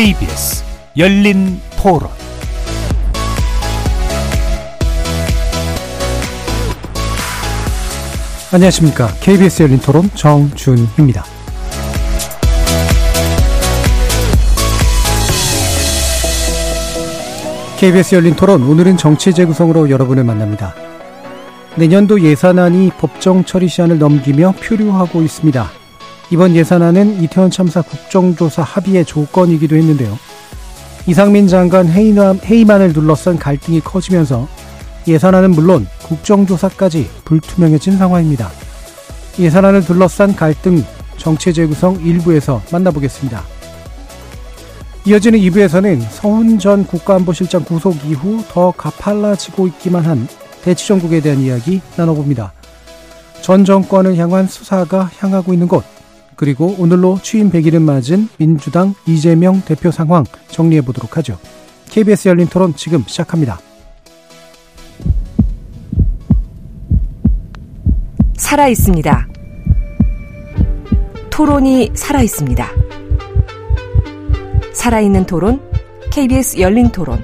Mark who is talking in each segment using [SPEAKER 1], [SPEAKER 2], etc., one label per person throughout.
[SPEAKER 1] KBS 열린 토론
[SPEAKER 2] 안녕하십니까. KBS 열린 토론 정준희입니다. KBS 열린 토론 오늘은 정치 재구성으로 여러분을 만납니다. 내년도 예산안이 법정 처리 시한을 넘기며 표류하고 있습니다. 이번 예산안은 이태원 참사 국정조사 합의의 조건이기도 했는데요. 이상민 장관 회의만을 둘러싼 갈등이 커지면서 예산안은 물론 국정조사까지 불투명해진 상황입니다. 예산안을 둘러싼 갈등 정체 재구성 일부에서 만나보겠습니다. 이어지는 2부에서는 서훈 전 국가안보실장 구속 이후 더 가팔라지고 있기만 한 대치정국에 대한 이야기 나눠봅니다. 전 정권을 향한 수사가 향하고 있는 곳, 그리고 오늘로 취임 100일을 맞은 민주당 이재명 대표 상황 정리해 보도록 하죠. KBS 열린 토론 지금 시작합니다.
[SPEAKER 3] 살아 있습니다. 토론이 살아 있습니다. 살아있는 토론, KBS 열린 토론.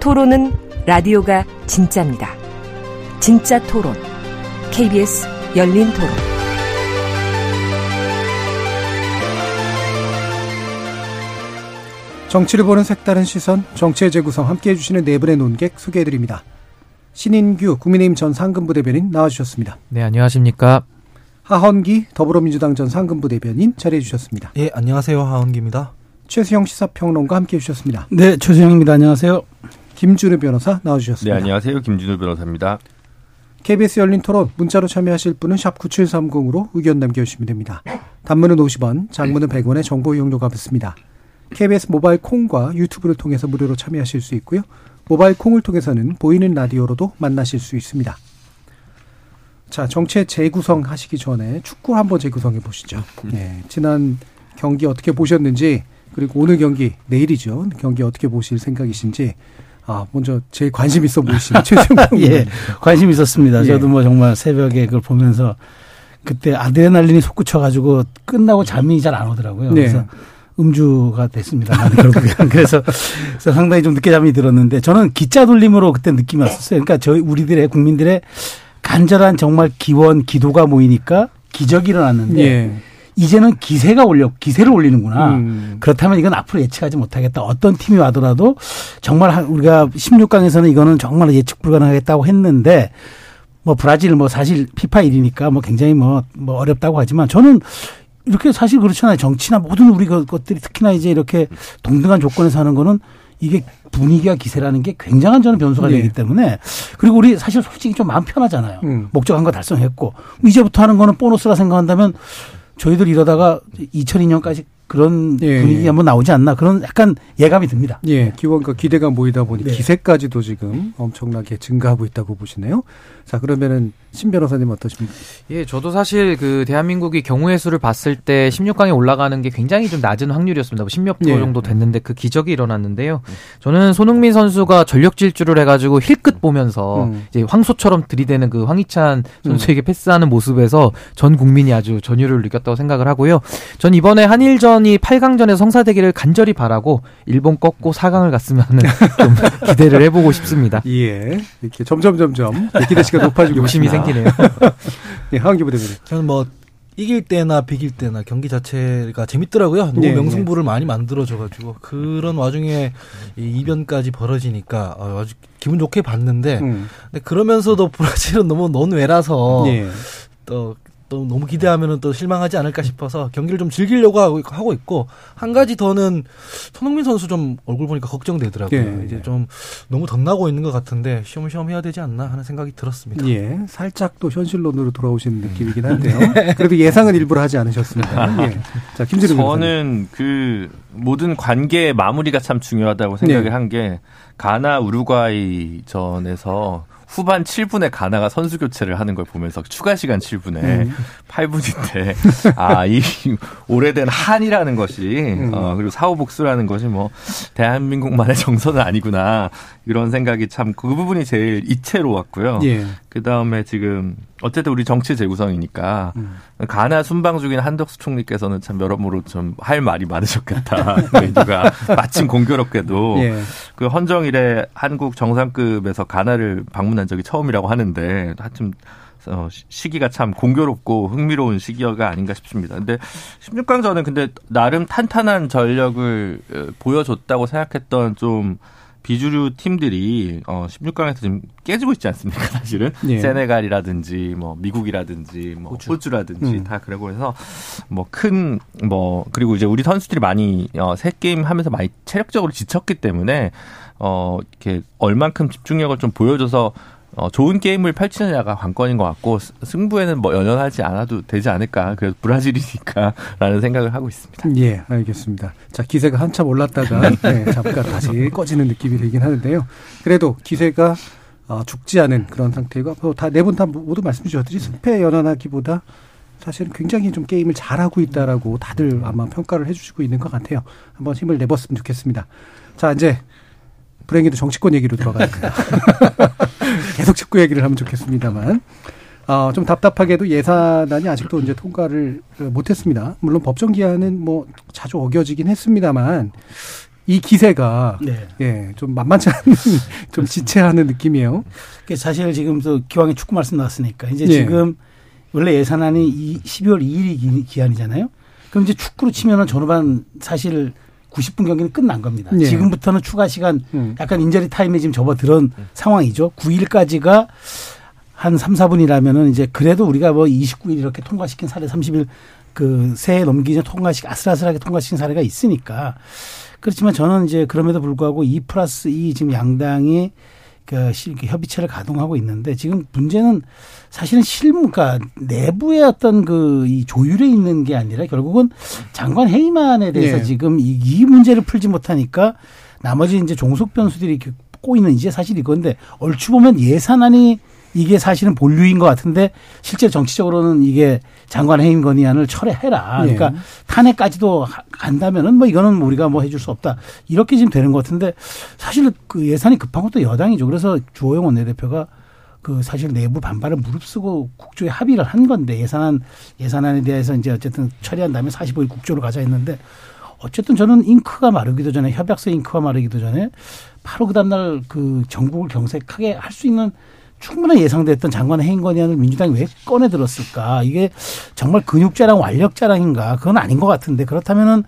[SPEAKER 3] 토론은 라디오가 진짜입니다. 진짜 토론, KBS 열린 토론.
[SPEAKER 2] 정치를 보는 색다른 시선, 정치의 재구성 함께해 주시는 네 분의 논객 소개해 드립니다. 신인규 국민의힘 전 상근부 대변인 나와주셨습니다.
[SPEAKER 4] 네, 안녕하십니까.
[SPEAKER 2] 하헌기 더불어민주당 전 상근부 대변인 자리해 주셨습니다.
[SPEAKER 5] 예, 안녕하세요. 하헌기입니다.
[SPEAKER 2] 최수영 시사평론가 함께해 주셨습니다.
[SPEAKER 6] 네, 최수영입니다. 안녕하세요.
[SPEAKER 2] 김준우 변호사 나와주셨습니다.
[SPEAKER 7] 네, 안녕하세요. 김준우 변호사입니다.
[SPEAKER 2] KBS 열린 토론 문자로 참여하실 분은 샵 9730으로 의견 남겨주시면 됩니다. 단문은 50원, 장문은 100원의 정보 이용료가 붙습니다. KBS 모바일 콩과 유튜브를 통해서 무료로 참여하실 수 있고요. 모바일 콩을 통해서는 보이는 라디오로도 만나실 수 있습니다. 자, 정체 재구성 하시기 전에 축구 한번 재구성해 보시죠. 네, 지난 경기 어떻게 보셨는지 그리고 오늘 경기 내일이죠. 경기 어떻게 보실 생각이신지 아, 먼저 제일 관심 있어 보이시는 최승훈
[SPEAKER 6] 예, 관심 있었습니다. 예. 저도 뭐 정말 새벽에 그걸 보면서 그때 아드레날린이 솟구쳐가지고 끝나고 잠이 잘 안 오더라고요. 네. 그래서 음주가 됐습니다. 그래서, 그래서 상당히 좀 늦게 잠이 들었는데 저는 기자 돌림으로 그때 느낌이 왔었어요. 그러니까 저희 우리들의 국민들의 간절한 정말 기원, 기도가 모이니까 기적이 일어났는데 예. 이제는 기세가 올려 기세를 올리는구나. 음. 그렇다면 이건 앞으로 예측하지 못하겠다. 어떤 팀이 와더라도 정말 우리가 16강에서는 이거는 정말 예측 불가능하겠다고 했는데 뭐 브라질 뭐 사실 피파 일이니까 뭐 굉장히 뭐, 뭐 어렵다고 하지만 저는 이렇게 사실 그렇잖아요. 정치나 모든 우리 것들이 특히나 이제 이렇게 동등한 조건에서 하는 거는 이게 분위기와 기세라는 게 굉장한 저는 변수가 네. 되기 때문에 그리고 우리 사실 솔직히 좀 마음 편하잖아요. 음. 목적한 거 달성했고 이제부터 하는 거는 보너스라 생각한다면 저희들 이러다가 2002년까지 그런 예. 분위기 한번 나오지 않나 그런 약간 예감이 듭니다.
[SPEAKER 2] 예, 기원과 기대가 모이다 보니 네. 기세까지도 지금 엄청나게 증가하고 있다고 보시네요. 자, 그러면은 신 변호사님 어떠십니까?
[SPEAKER 4] 예, 저도 사실 그 대한민국이 경우의 수를 봤을 때 16강에 올라가는 게 굉장히 좀 낮은 확률이었습니다. 뭐 10몇 프로 예. 정도 됐는데 그 기적이 일어났는데요. 저는 손흥민 선수가 전력 질주를 해가지고 힐끗 보면서 음. 이제 황소처럼 들이대는 그 황희찬 선수에게 음. 패스하는 모습에서 전 국민이 아주 전율을 느꼈다고 생각을 하고요. 전 이번에 한일전이 8강전에서 성사되기를 간절히 바라고 일본 꺾고 4강을 갔으면 좀 기대를 해보고 싶습니다.
[SPEAKER 2] 예, 이렇게 점점 점점 기대치가 높아지고
[SPEAKER 4] 욕심이 생기네요.
[SPEAKER 2] 예, 하은기 부대변인.
[SPEAKER 5] 저는 뭐 이길 때나 비길 때나 경기 자체가 재밌더라고요. 너무 네, 명승부를 네. 많이 만들어줘가지고 그런 와중에 이 이변까지 벌어지니까 어, 아주 기분 좋게 봤는데, 음. 근데 그러면서도 브라질은 너무 논외라서 네. 또 또 너무 기대하면은 또 실망하지 않을까 싶어서 경기를 좀 즐기려고 하고 있고 한 가지 더는 손흥민 선수 좀 얼굴 보니까 걱정되더라고요. 예, 이제 예. 좀 너무 덧나고 있는 것 같은데 시험시험 해야 되지 않나 하는 생각이 들었습니다.
[SPEAKER 2] 예, 살짝 또 현실론으로 돌아오시는 느낌이긴 한데요. 네. 그래도 예상은 일부러 하지 않으셨습니다. 예.
[SPEAKER 7] 자, 김진우 저는 그 모든 관계의 마무리가 참 중요하다고 생각을 네. 한게 가나 우루과이 전에서 후반 7분에 가나가 선수 교체를 하는 걸 보면서 추가 시간 7분에 음. 8분인데 아 이 오래된 한이라는 것이 음. 어, 그리고 사후 복수라는 것이 뭐 대한민국만의 정서는 아니구나 이런 생각이 참 그 부분이 제일 이채로웠고요. 예. 그 다음에 지금 어쨌든 우리 정치 재구성이니까 음. 가나 순방 중인 한덕수 총리께서는 참 여러모로 좀 할 말이 많으셨겠다. 누가 마침 공교롭게도 예. 그 헌정일에 한국 정상급에서 가나를 방문한 적이 처음이라고 하는데 하여튼 어, 시기가 참 공교롭고 흥미로운 시기가 아닌가 싶습니다. 근데 16강전은 근데 나름 탄탄한 전력을 어, 보여줬다고 생각했던 좀 비주류 팀들이 어 16강에서 지금 깨지고 있지 않습니까? 사실은 예. 세네갈이라든지 뭐 미국이라든지 뭐 호주. 호주라든지 음. 다 그러고 해서 뭐 큰뭐 뭐 그리고 이제 우리 선수들이 많이 어세 게임 하면서 많이 체력적으로 지쳤기 때문에 어 이렇게 얼만큼 집중력을 좀 보여줘서 어, 좋은 게임을 펼치느냐가 관건인 것 같고 승부에는 뭐 연연하지 않아도 되지 않을까. 그래서 브라질이니까라는 생각을 하고 있습니다.
[SPEAKER 2] 예, 알겠습니다. 자 기세가 한참 올랐다가 네, 잠깐 다시 꺼지는 느낌이 들긴 하는데요. 그래도 기세가 어, 죽지 않은 그런 상태고 뭐 다네 분 다 모두 말씀 주셨듯이 승패 연연하기보다 사실은 굉장히 좀 게임을 잘하고 있다라고 다들 아마 평가를 해주시고 있는 것 같아요. 한번 힘을 내봤으면 좋겠습니다. 자 이제 불행히도 정치권 얘기로 들어가니까 계속 축구 얘기를 하면 좋겠습니다만 어, 좀 답답하게도 예산안이 아직도 이제 통과를 못했습니다. 물론 법정 기한은 뭐 자주 어겨지긴 했습니다만 이 기세가 네. 예, 좀 만만치 않은 좀 지체하는 느낌이에요.
[SPEAKER 6] 사실 지금 또 기왕에 축구 말씀 나왔으니까 이제 네. 지금 원래 예산안이 이 12월 2일이 기한이잖아요. 그럼 이제 축구로 치면은 전후반 사실 90분 경기는 끝난 겁니다. 네. 지금부터는 추가 시간 음. 약간 인저리 타임에 지금 접어들은 음. 상황이죠. 9일까지가 한 3, 4분이라면은 이제 그래도 우리가 뭐 29일 이렇게 통과시킨 사례 30일 그 새해 넘기 전 통과시 아슬아슬하게 통과시킨 사례가 있으니까 그렇지만 저는 이제 그럼에도 불구하고 2 플러스 2 지금 양당이 그 협의체를 가동하고 있는데 지금 문제는 사실은 실무, 그러니까 내부의 어떤 그 이 조율에 있는 게 아니라 결국은 장관 회의만에 대해서 네. 지금 이, 이 문제를 풀지 못하니까 나머지 이제 종속 변수들이 이렇게 꼬이는 이제 사실 이건데 얼추 보면 예산안이 이게 사실은 본류인 것 같은데 실제 정치적으로는 이게 장관 해임 건의안을 철회해라. 그러니까 네. 탄핵까지도 간다면은 뭐 이거는 우리가 뭐 해줄 수 없다. 이렇게 지금 되는 것 같은데 사실 그 예산이 급한 것도 여당이죠. 그래서 주호영 원내대표가 그 사실 내부 반발을 무릅쓰고 국조에 합의를 한 건데 예산안 예산안에 대해서 이제 어쨌든 처리한 다음에 45일 국조로 가자 했는데 어쨌든 저는 잉크가 마르기도 전에 협약서 잉크가 마르기도 전에 바로 그 다음날 그 전국을 경색하게 할 수 있는 충분히 예상됐던 장관 해임 건의안을 민주당이 왜 꺼내 들었을까? 이게 정말 근육 자랑, 완력 자랑인가? 그건 아닌 것 같은데 그렇다면은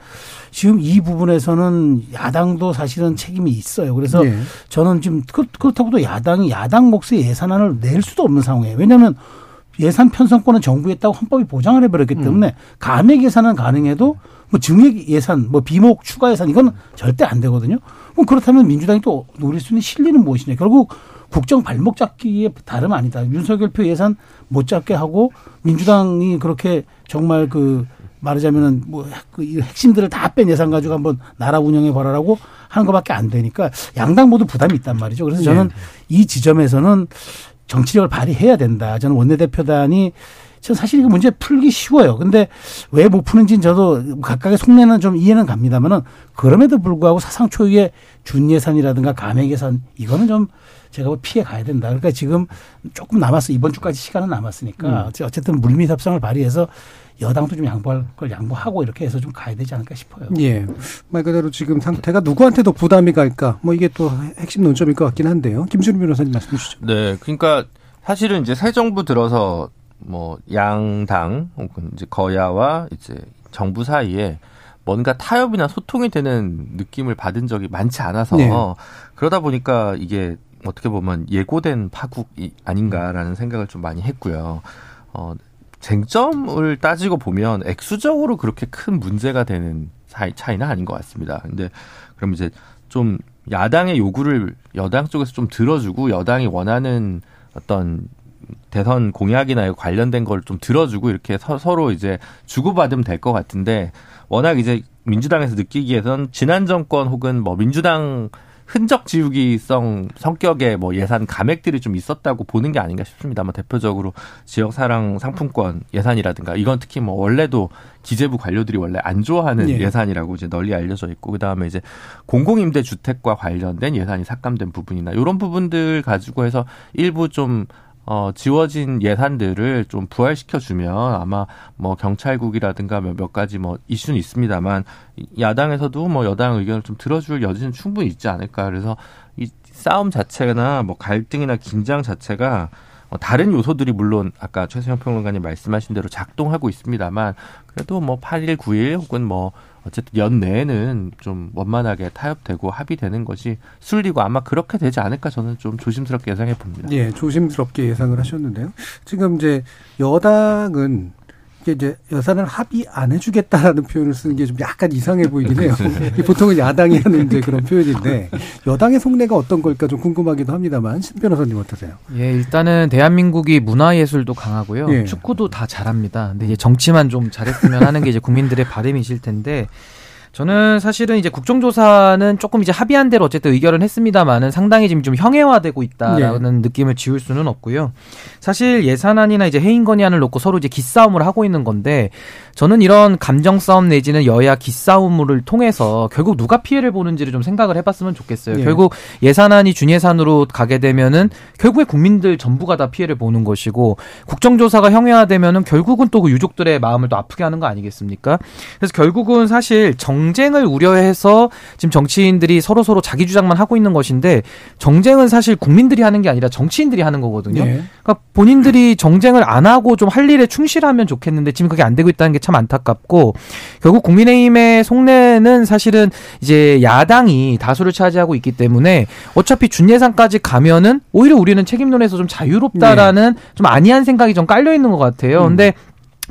[SPEAKER 6] 지금 이 부분에서는 야당도 사실은 책임이 있어요. 그래서 네. 저는 지금 그렇다고도 야당이 야당 몫의 예산안을 낼 수도 없는 상황이에요. 왜냐하면 예산 편성권은 정부에 있다고 헌법이 보장을 해버렸기 음. 때문에 음. 감액 예산은 가능해도 뭐 증액 예산, 뭐 비목 추가 예산 이건 절대 안 되거든요. 그럼 그렇다면 민주당이 또 노릴 수 있는 실리는 무엇이냐? 결국 국정 발목 잡기에 다름 아니다. 윤석열 표 예산 못 잡게 하고 민주당이 그렇게 정말 그 말하자면은 뭐그 핵심들을 다 뺀 예산 가지고 한번 나라 운영해 보라라고 하는 것밖에 안 되니까 양당 모두 부담이 있단 말이죠. 그래서 저는 네. 이 지점에서는 정치력을 발휘해야 된다. 저는 원내대표단이 전 사실 이거 문제 풀기 쉬워요. 근데 왜 못 푸는지는 저도 각각의 속내는 좀 이해는 갑니다만은 그럼에도 불구하고 사상 초유의 준예산이라든가 감액 예산 이거는 좀 제가 뭐 피해 가야 된다. 그러니까 지금 조금 남았어. 이번 주까지 시간은 남았으니까 음. 어쨌든 물밑 협상을 발휘해서 여당도 좀 양보할 걸 양보하고 이렇게 해서 좀 가야 되지 않을까 싶어요.
[SPEAKER 2] 예. 말 그대로 지금 상태가 누구한테도 부담이 갈까? 뭐 이게 또 핵심 논점일 것 같긴 한데요. 김준우 변호사님 말씀 주시죠.
[SPEAKER 7] 네. 그러니까 사실은 이제 새 정부 들어서 뭐 양당 혹은 이제 거야와 이제 정부 사이에 뭔가 타협이나 소통이 되는 느낌을 받은 적이 많지 않아서 네. 그러다 보니까 이게 어떻게 보면 예고된 파국이 아닌가라는 생각을 좀 많이 했고요. 어, 쟁점을 따지고 보면 액수적으로 그렇게 큰 문제가 되는 사이, 차이는 아닌 것 같습니다. 근데 그럼 이제 좀 야당의 요구를 여당 쪽에서 좀 들어주고 여당이 원하는 어떤 대선 공약이나 관련된 걸 좀 들어주고 이렇게 서, 로 이제 주고받으면 될 것 같은데 워낙 이제 민주당에서 느끼기에선 지난 정권 혹은 뭐 민주당 흔적 지우기성 성격의 뭐 예산 감액들이 좀 있었다고 보는 게 아닌가 싶습니다. 뭐 대표적으로 지역 사랑 상품권 예산이라든가 이건 특히 뭐 원래도 기재부 관료들이 원래 안 좋아하는 예. 산이라고 이제 널리 알려져 있고 그다음에 이제 공공임대 주택과 관련된 예산이 삭감된 부분이나 이런 부분들 가지고 해서 일부 좀 어, 지워진 예산들을 좀 부활시켜 주면 아마 뭐 경찰국이라든가 몇, 몇 가지 뭐 이슈는 있습니다만 야당에서도 뭐 여당 의견을 좀 들어줄 여지는 충분히 있지 않을까. 그래서 이 싸움 자체나 뭐 갈등이나 긴장 자체가 뭐 다른 요소들이 물론 아까 최수영 평론가님 말씀하신 대로 작동하고 있습니다만 그래도 뭐 8일, 9일 혹은 뭐 어쨌든 연내에는 좀 원만하게 타협되고 합의되는 것이 순리고 아마 그렇게 되지 않을까 저는 좀 조심스럽게 예상해 봅니다.
[SPEAKER 2] 예, 조심스럽게 예상을 하셨는데요. 지금 이제 여당은 이게 이제 여사는 합의 안 해주겠다라는 표현을 쓰는 게 좀 약간 이상해 보이긴 해요. 보통은 야당이 하는 이제 그런 표현인데 여당의 속내가 어떤 걸까 좀 궁금하기도 합니다만 신 변호사님 어떠세요?
[SPEAKER 4] 예, 일단은 대한민국이 문화예술도 강하고요, 예. 축구도 다 잘합니다. 근데 이제 정치만 좀 잘했으면 하는 게 이제 국민들의 바람이실 텐데. 저는 사실은 이제 국정조사는 조금 이제 합의한 대로 어쨌든 의결은 했습니다만은 상당히 지금 좀 형해화되고 있다라는 네. 느낌을 지울 수는 없고요. 사실 예산안이나 이제 해임 건의안을 놓고 서로 이제 기싸움을 하고 있는 건데 저는 이런 감정 싸움 내지는 여야 기싸움을 통해서 결국 누가 피해를 보는지를 좀 생각을 해봤으면 좋겠어요. 네. 결국 예산안이 준예산으로 가게 되면은 결국에 국민들 전부가 다 피해를 보는 것이고 국정조사가 형해화되면은 결국은 또 그 유족들의 마음을 또 아프게 하는 거 아니겠습니까? 그래서 결국은 사실 정 쟁을 우려해서 지금 정치인들이 서로 서로 자기 주장만 하고 있는 것인데 정쟁은 사실 국민들이 하는 게 아니라 정치인들이 하는 거거든요. 네. 그러니까 본인들이 정쟁을 안 하고 좀 할 일에 충실하면 좋겠는데 지금 그게 안 되고 있다는 게 참 안타깝고 결국 국민의힘의 속내는 사실은 이제 야당이 다수를 차지하고 있기 때문에 어차피 준예산까지 가면은 오히려 우리는 책임론에서 좀 자유롭다라는 네. 좀 아니한 생각이 좀 깔려 있는 것 같아요. 음. 근데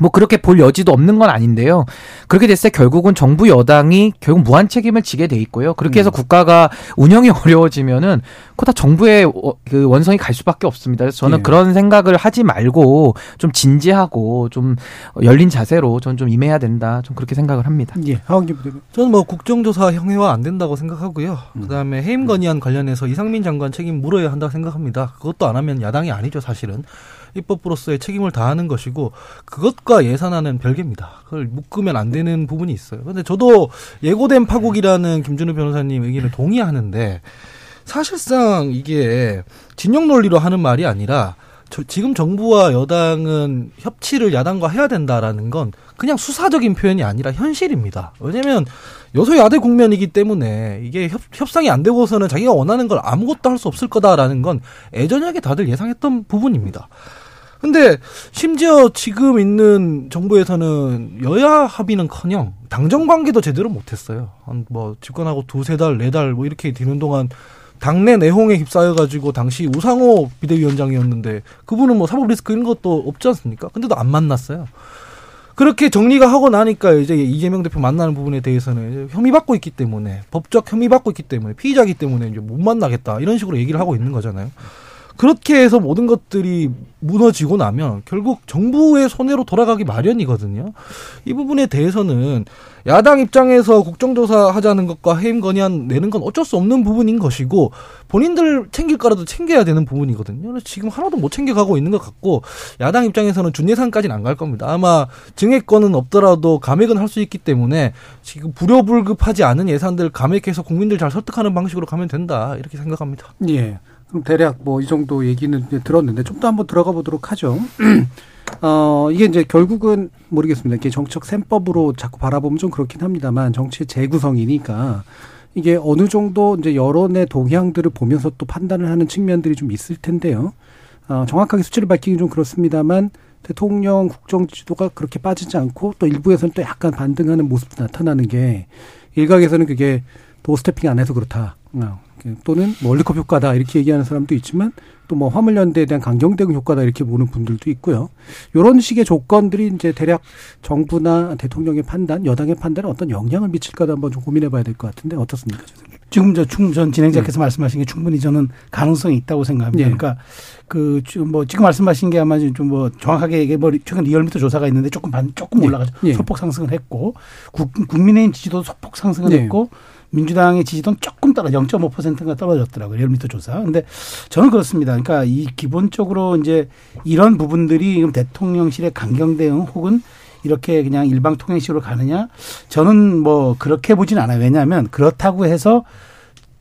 [SPEAKER 4] 뭐 그렇게 볼 여지도 없는 건 아닌데요. 그렇게 됐을 때 결국은 정부 여당이 결국 무한 책임을 지게 돼 있고요. 그렇게 해서 음. 국가가 운영이 어려워지면은 그거 다 정부의 그 원성이 갈 수밖에 없습니다. 그래서 저는 예. 그런 생각을 하지 말고 좀 진지하고 좀 열린 자세로 저는 좀 임해야 된다. 좀 그렇게 생각을 합니다.
[SPEAKER 5] 예. 저는 뭐 국정조사 형해화 안 된다고 생각하고요. 음. 그다음에 해임 건의안 관련해서 이상민 장관 책임 물어야 한다고 생각합니다. 그것도 안 하면 야당이 아니죠, 사실은. 입법부로서의 책임을 다하는 것이고 그것과 예산안은 별개입니다. 그걸 묶으면 안 되는 부분이 있어요. 근데 저도 예고된 파국이라는 김준우 변호사님 의견을 동의하는데 사실상 이게 진영 논리로 하는 말이 아니라 저, 지금 정부와 여당은 협치를 야당과 해야 된다라는 건 그냥 수사적인 표현이 아니라 현실입니다. 왜냐면 여소야대 국면이기 때문에 이게 협, 협상이 안 되고서는 자기가 원하는 걸 아무것도 할 수 없을 거다라는 건 예전하게 다들 예상했던 부분입니다. 근데 심지어 지금 있는 정부에서는 여야 합의는커녕 당정 관계도 제대로 못했어요. 한 뭐 집권하고 두세 달, 네 달 뭐 이렇게 되는 동안 당내 내홍에 휩싸여가지고 당시 우상호 비대위원장이었는데 그분은 뭐 사법 리스크 이런 것도 없지 않습니까? 근데도 안 만났어요. 그렇게 정리가 하고 나니까 이제 이재명 대표 만나는 부분에 대해서는 혐의 받고 있기 때문에 법적 혐의 받고 있기 때문에 피의자기 때문에 이제 못 만나겠다 이런 식으로 얘기를 하고 있는 거잖아요. 그렇게 해서 모든 것들이 무너지고 나면 결국 정부의 손해로 돌아가기 마련이거든요. 이 부분에 대해서는 야당 입장에서 국정조사 하자는 것과 해임 건의안 내는 건 어쩔 수 없는 부분인 것이고 본인들 챙길 거라도 챙겨야 되는 부분이거든요. 지금 하나도 못 챙겨가고 있는 것 같고 야당 입장에서는 준예산까지는 안 갈 겁니다. 아마 증액권은 없더라도 감액은 할 수 있기 때문에 지금 불효불급하지 않은 예산들 감액해서 국민들 잘 설득하는 방식으로 가면 된다 이렇게 생각합니다.
[SPEAKER 2] 예. 그럼 대략 뭐 이 정도 얘기는 들었는데 좀 더 한번 들어가 보도록 하죠. 어, 이게 이제 결국은 모르겠습니다. 이게 정책 셈법으로 자꾸 바라보면 좀 그렇긴 합니다만 정치 재구성이니까 이게 어느 정도 이제 여론의 동향들을 보면서 또 판단을 하는 측면들이 좀 있을 텐데요. 어, 정확하게 수치를 밝히기 좀 그렇습니다만 대통령 국정 지도가 그렇게 빠지지 않고 또 일부에서는 또 약간 반등하는 모습도 나타나는 게 일각에서는 그게 도스태핑 안 해서 그렇다. 어, 또는 뭐 월드컵 효과다 이렇게 얘기하는 사람도 있지만 또 뭐 화물연대에 대한 강경 대응 효과다 이렇게 보는 분들도 있고요. 이런 식의 조건들이 이제 대략 정부나 대통령의 판단, 여당의 판단에 어떤 영향을 미칠까도 한번 좀 고민해봐야 될 것 같은데 어떻습니까?
[SPEAKER 6] 지금 저 충 전 진행자께서 네. 말씀하신 게 충분히 저는 가능성이 있다고 생각합니다. 네. 그러니까 그뭐 지금 말씀하신 게 아마 좀 뭐 정확하게 이게 뭐 최근 리얼미터 조사가 있는데 조금 반 조금 네. 올라가죠. 네. 소폭 상승을 했고 국, 국민의힘 지지도 소폭 상승을 네. 했고 민주당의 지지도는 조금 떨어 0.5%가 떨어졌더라고요. 열미터 조사. 근데 저는 그렇습니다. 그러니까 이 기본적으로 이제 이런 부분들이 대통령실의 강경 대응 혹은 이렇게 그냥 일방 통행식으로 가느냐? 저는 뭐 그렇게 보진 않아요. 왜냐하면 그렇다고 해서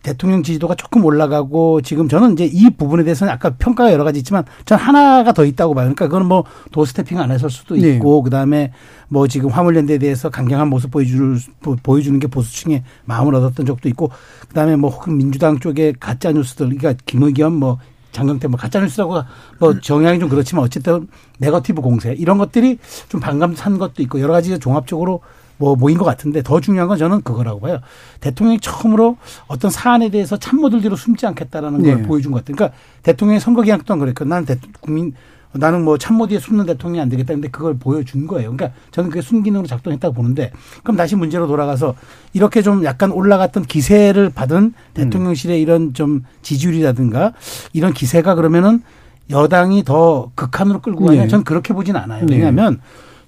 [SPEAKER 6] 대통령 지지도가 조금 올라가고 지금 저는 이제 이 부분에 대해서는 아까 평가가 여러 가지 있지만 전 하나가 더 있다고 봐요. 그러니까 그건 뭐 도스태핑 안 했을 수도 네. 있고 네. 그다음에 뭐 지금 화물연대에 대해서 강경한 모습 보여줄 보여주는 게 보수층의 마음을 얻었던 적도 있고 그다음에 뭐 혹은 민주당 쪽에 가짜 뉴스들 그러니까 김의겸 뭐 장경태 뭐 가짜 뉴스라고 뭐 정향이 좀 그렇지만 어쨌든 네거티브 공세 이런 것들이 좀 반감 산 것도 있고 여러 가지 종합적으로 뭐 모인 것 같은데 더 중요한 건 저는 그거라고 봐요. 대통령이 처음으로 어떤 사안에 대해서 참모들 뒤로 숨지 않겠다라는 걸 네. 보여준 것 같아요. 그러니까 대통령의 선거 기간 동안 그랬고 나는 대, 국민 나는 뭐 참모 뒤에 숨는 대통령이 안 되겠다는데 그걸 보여준 거예요. 그러니까 저는 그게 순기능으로 작동했다고 보는데 그럼 다시 문제로 돌아가서 이렇게 좀 약간 올라갔던 기세를 받은 대통령실의 이런 좀 지지율이라든가 이런 기세가 그러면은 여당이 더 극한으로 끌고 가냐? 네. 저는 그렇게 보진 않아요. 네. 왜냐하면 네.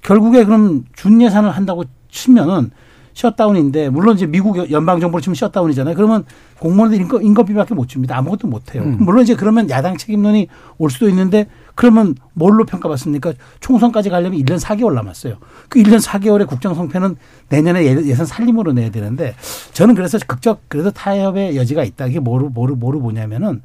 [SPEAKER 6] 결국에 그럼 준 예산을 한다고 치면은 셧다운인데 물론 이제 미국 연방 정부로 치면 셧다운이잖아요. 그러면 공무원들 인거, 인건비밖에 못 줍니다. 아무것도 못 해요. 음. 물론 이제 그러면 야당 책임론이 올 수도 있는데 그러면 뭘로 평가받습니까? 총선까지 가려면 1년 4개월 남았어요. 그 1년 4개월의 국정 성패는 내년에 예, 예산 살림으로 내야 되는데 저는 그래서 극적 그래도 타협의 여지가 있다. 이게 뭐로 뭐로 뭐로 보냐면은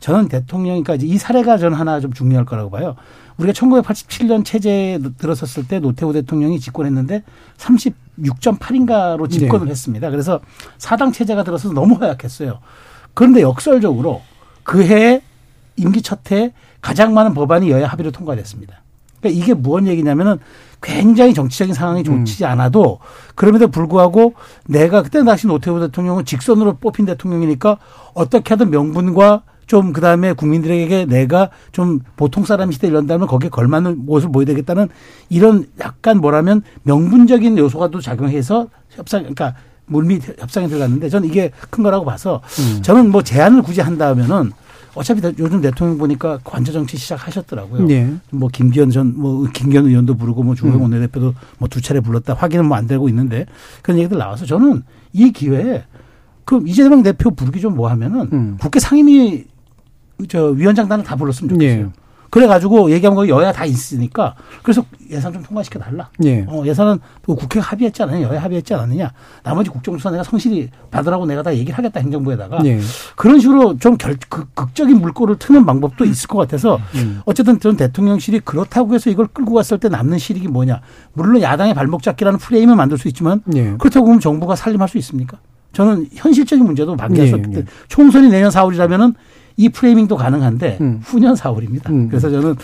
[SPEAKER 6] 저는 대통령까지 이 사례가 저는 하나 좀 중요할 거라고 봐요. 우리가 1987년 체제에 들어섰을 때 노태우 대통령이 집권했는데 36.8인가로 집권을 네. 했습니다. 그래서 사당 체제가 들어서서 너무 허약했어요. 그런데 역설적으로 그 해에 임기 첫 해에 가장 많은 법안이 여야 합의로 통과됐습니다. 그러니까 이게 무언 얘기냐면은 굉장히 정치적인 상황이 좋지 음. 않아도 그럼에도 불구하고 내가 그때 당시 노태우 대통령은 직선으로 뽑힌 대통령이니까 어떻게 하든 명분과 좀 그다음에 국민들에게 내가 좀 보통 사람 시대 이런다면 거기에 걸맞는 모습을 보여야 되겠다는 이런 약간 뭐라면 명분적인 요소가 또 작용해서 협상 그러니까 물밑 협상에 들어갔는데 저는 이게 큰 거라고 봐서 음. 저는 뭐 제안을 굳이 한다면은 어차피 요즘 대통령 보니까 관저 정치 시작하셨더라고요. 네. 뭐 김기현 전 뭐 김기현 의원도 부르고 뭐 주호영 음. 원내대표도 뭐 두 차례 불렀다 확인은 뭐 안 되고 있는데 그런 얘기들 나와서 저는 이 기회에 그 이재명 대표 부르기 좀 뭐 하면은 음. 국회 상임위 저 위원장단을 다 불렀으면 좋겠어요. 네. 그래가지고 얘기한 거 여야 다 있으니까 그래서 예산 좀 통과시켜 달라. 예. 어, 예산은 국회가 합의했지 않느냐, 여야 합의했지 않느냐. 나머지 국정조사 내가 성실히 받으라고 내가 다 얘기를 하겠다 행정부에다가 예. 그런 식으로 좀 결, 극, 극적인 물꼬를 트는 방법도 있을 것 같아서 음. 어쨌든 전 대통령실이 그렇다고 해서 이걸 끌고 갔을 때 남는 실익이 뭐냐. 물론 야당의 발목 잡기라는 프레임을 만들 수 있지만 예. 그렇다고 보면 정부가 살림할 수 있습니까? 저는 현실적인 문제도 방기할 수 없기 때문에 총선이 내년 4월이라면은 이 framing도 가능한데 음. 후년 4월입니다. 음. 그래서 저는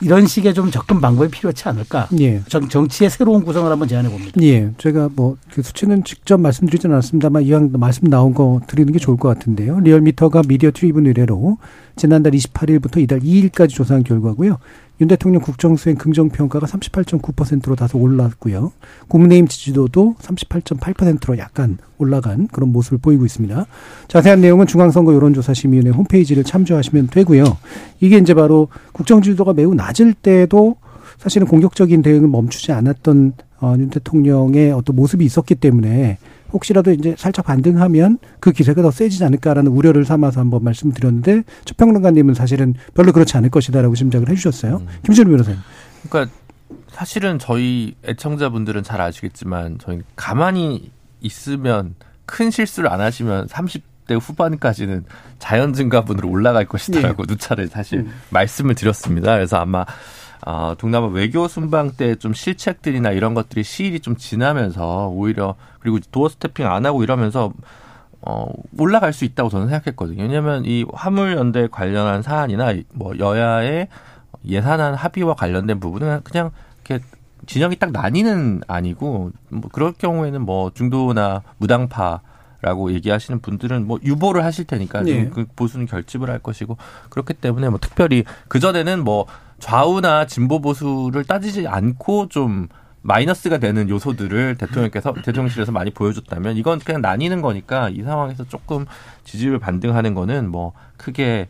[SPEAKER 6] 이런 식의 좀 접근 방법이 필요하지 않을까. 예. 정치의 새로운 구성을 한번 제안해 봅니다.
[SPEAKER 2] 예. 제가 뭐 그 수치는 직접 말씀드리지는 않았습니다만 이왕 말씀 나온 거 드리는 게 좋을 것 같은데요. 리얼미터가 미디어트리뷴 의뢰로 지난달 28일부터 이달 2일까지 조사한 결과고요. 윤 대통령 국정수행 긍정평가가 38.9%로 다소 올랐고요. 국민의힘 지지도도 38.8%로 약간 올라간 그런 모습을 보이고 있습니다. 자세한 내용은 중앙선거 여론조사심의위원회 홈페이지를 참조하시면 되고요. 이게 이제 바로 국정 지지도가 매우 낮을 때도 사실은 공격적인 대응을 멈추지 않았던 어, 윤 대통령의 어떤 모습이 있었기 때문에 혹시라도 이제 살짝 반등하면 그 기세가 더 세지지 않을까라는 우려를 삼아서 한번 말씀드렸는데 최평론가님은 사실은 별로 그렇지 않을 것이다라고 짐작을 해주셨어요. 음. 김준우 변호사님.
[SPEAKER 7] 그러니까 사실은 저희 애청자분들은 잘 아시겠지만 저희 가만히 있으면 큰 실수를 안 하시면 30대 후반까지는 자연 증가분으로 올라갈 것이다라고 네. 누차를 사실 음. 말씀을 드렸습니다. 그래서 아마 어, 동남아 외교 순방 때 좀 실책들이나 이런 것들이 시일이 좀 지나면서 오히려 그리고 도어 스태핑 안 하고 이러면서 어, 올라갈 수 있다고 저는 생각했거든요. 왜냐하면 이 화물연대 관련한 사안이나 뭐 여야의 예산안 합의와 관련된 부분은 그냥 이렇게 진영이 딱 나뉘는 아니고 뭐 그럴 경우에는 뭐 중도나 무당파 라고 얘기하시는 분들은 뭐 유보를 하실 테니까 네. 그 보수는 결집을 할 것이고 그렇기 때문에 뭐 특별히 그 전에는 뭐 좌우나 진보 보수를 따지지 않고 좀 마이너스가 되는 요소들을 대통령께서 대통령실에서 많이 보여줬다면 이건 그냥 나뉘는 거니까 이 상황에서 조금 지지율 반등하는 거는 뭐 크게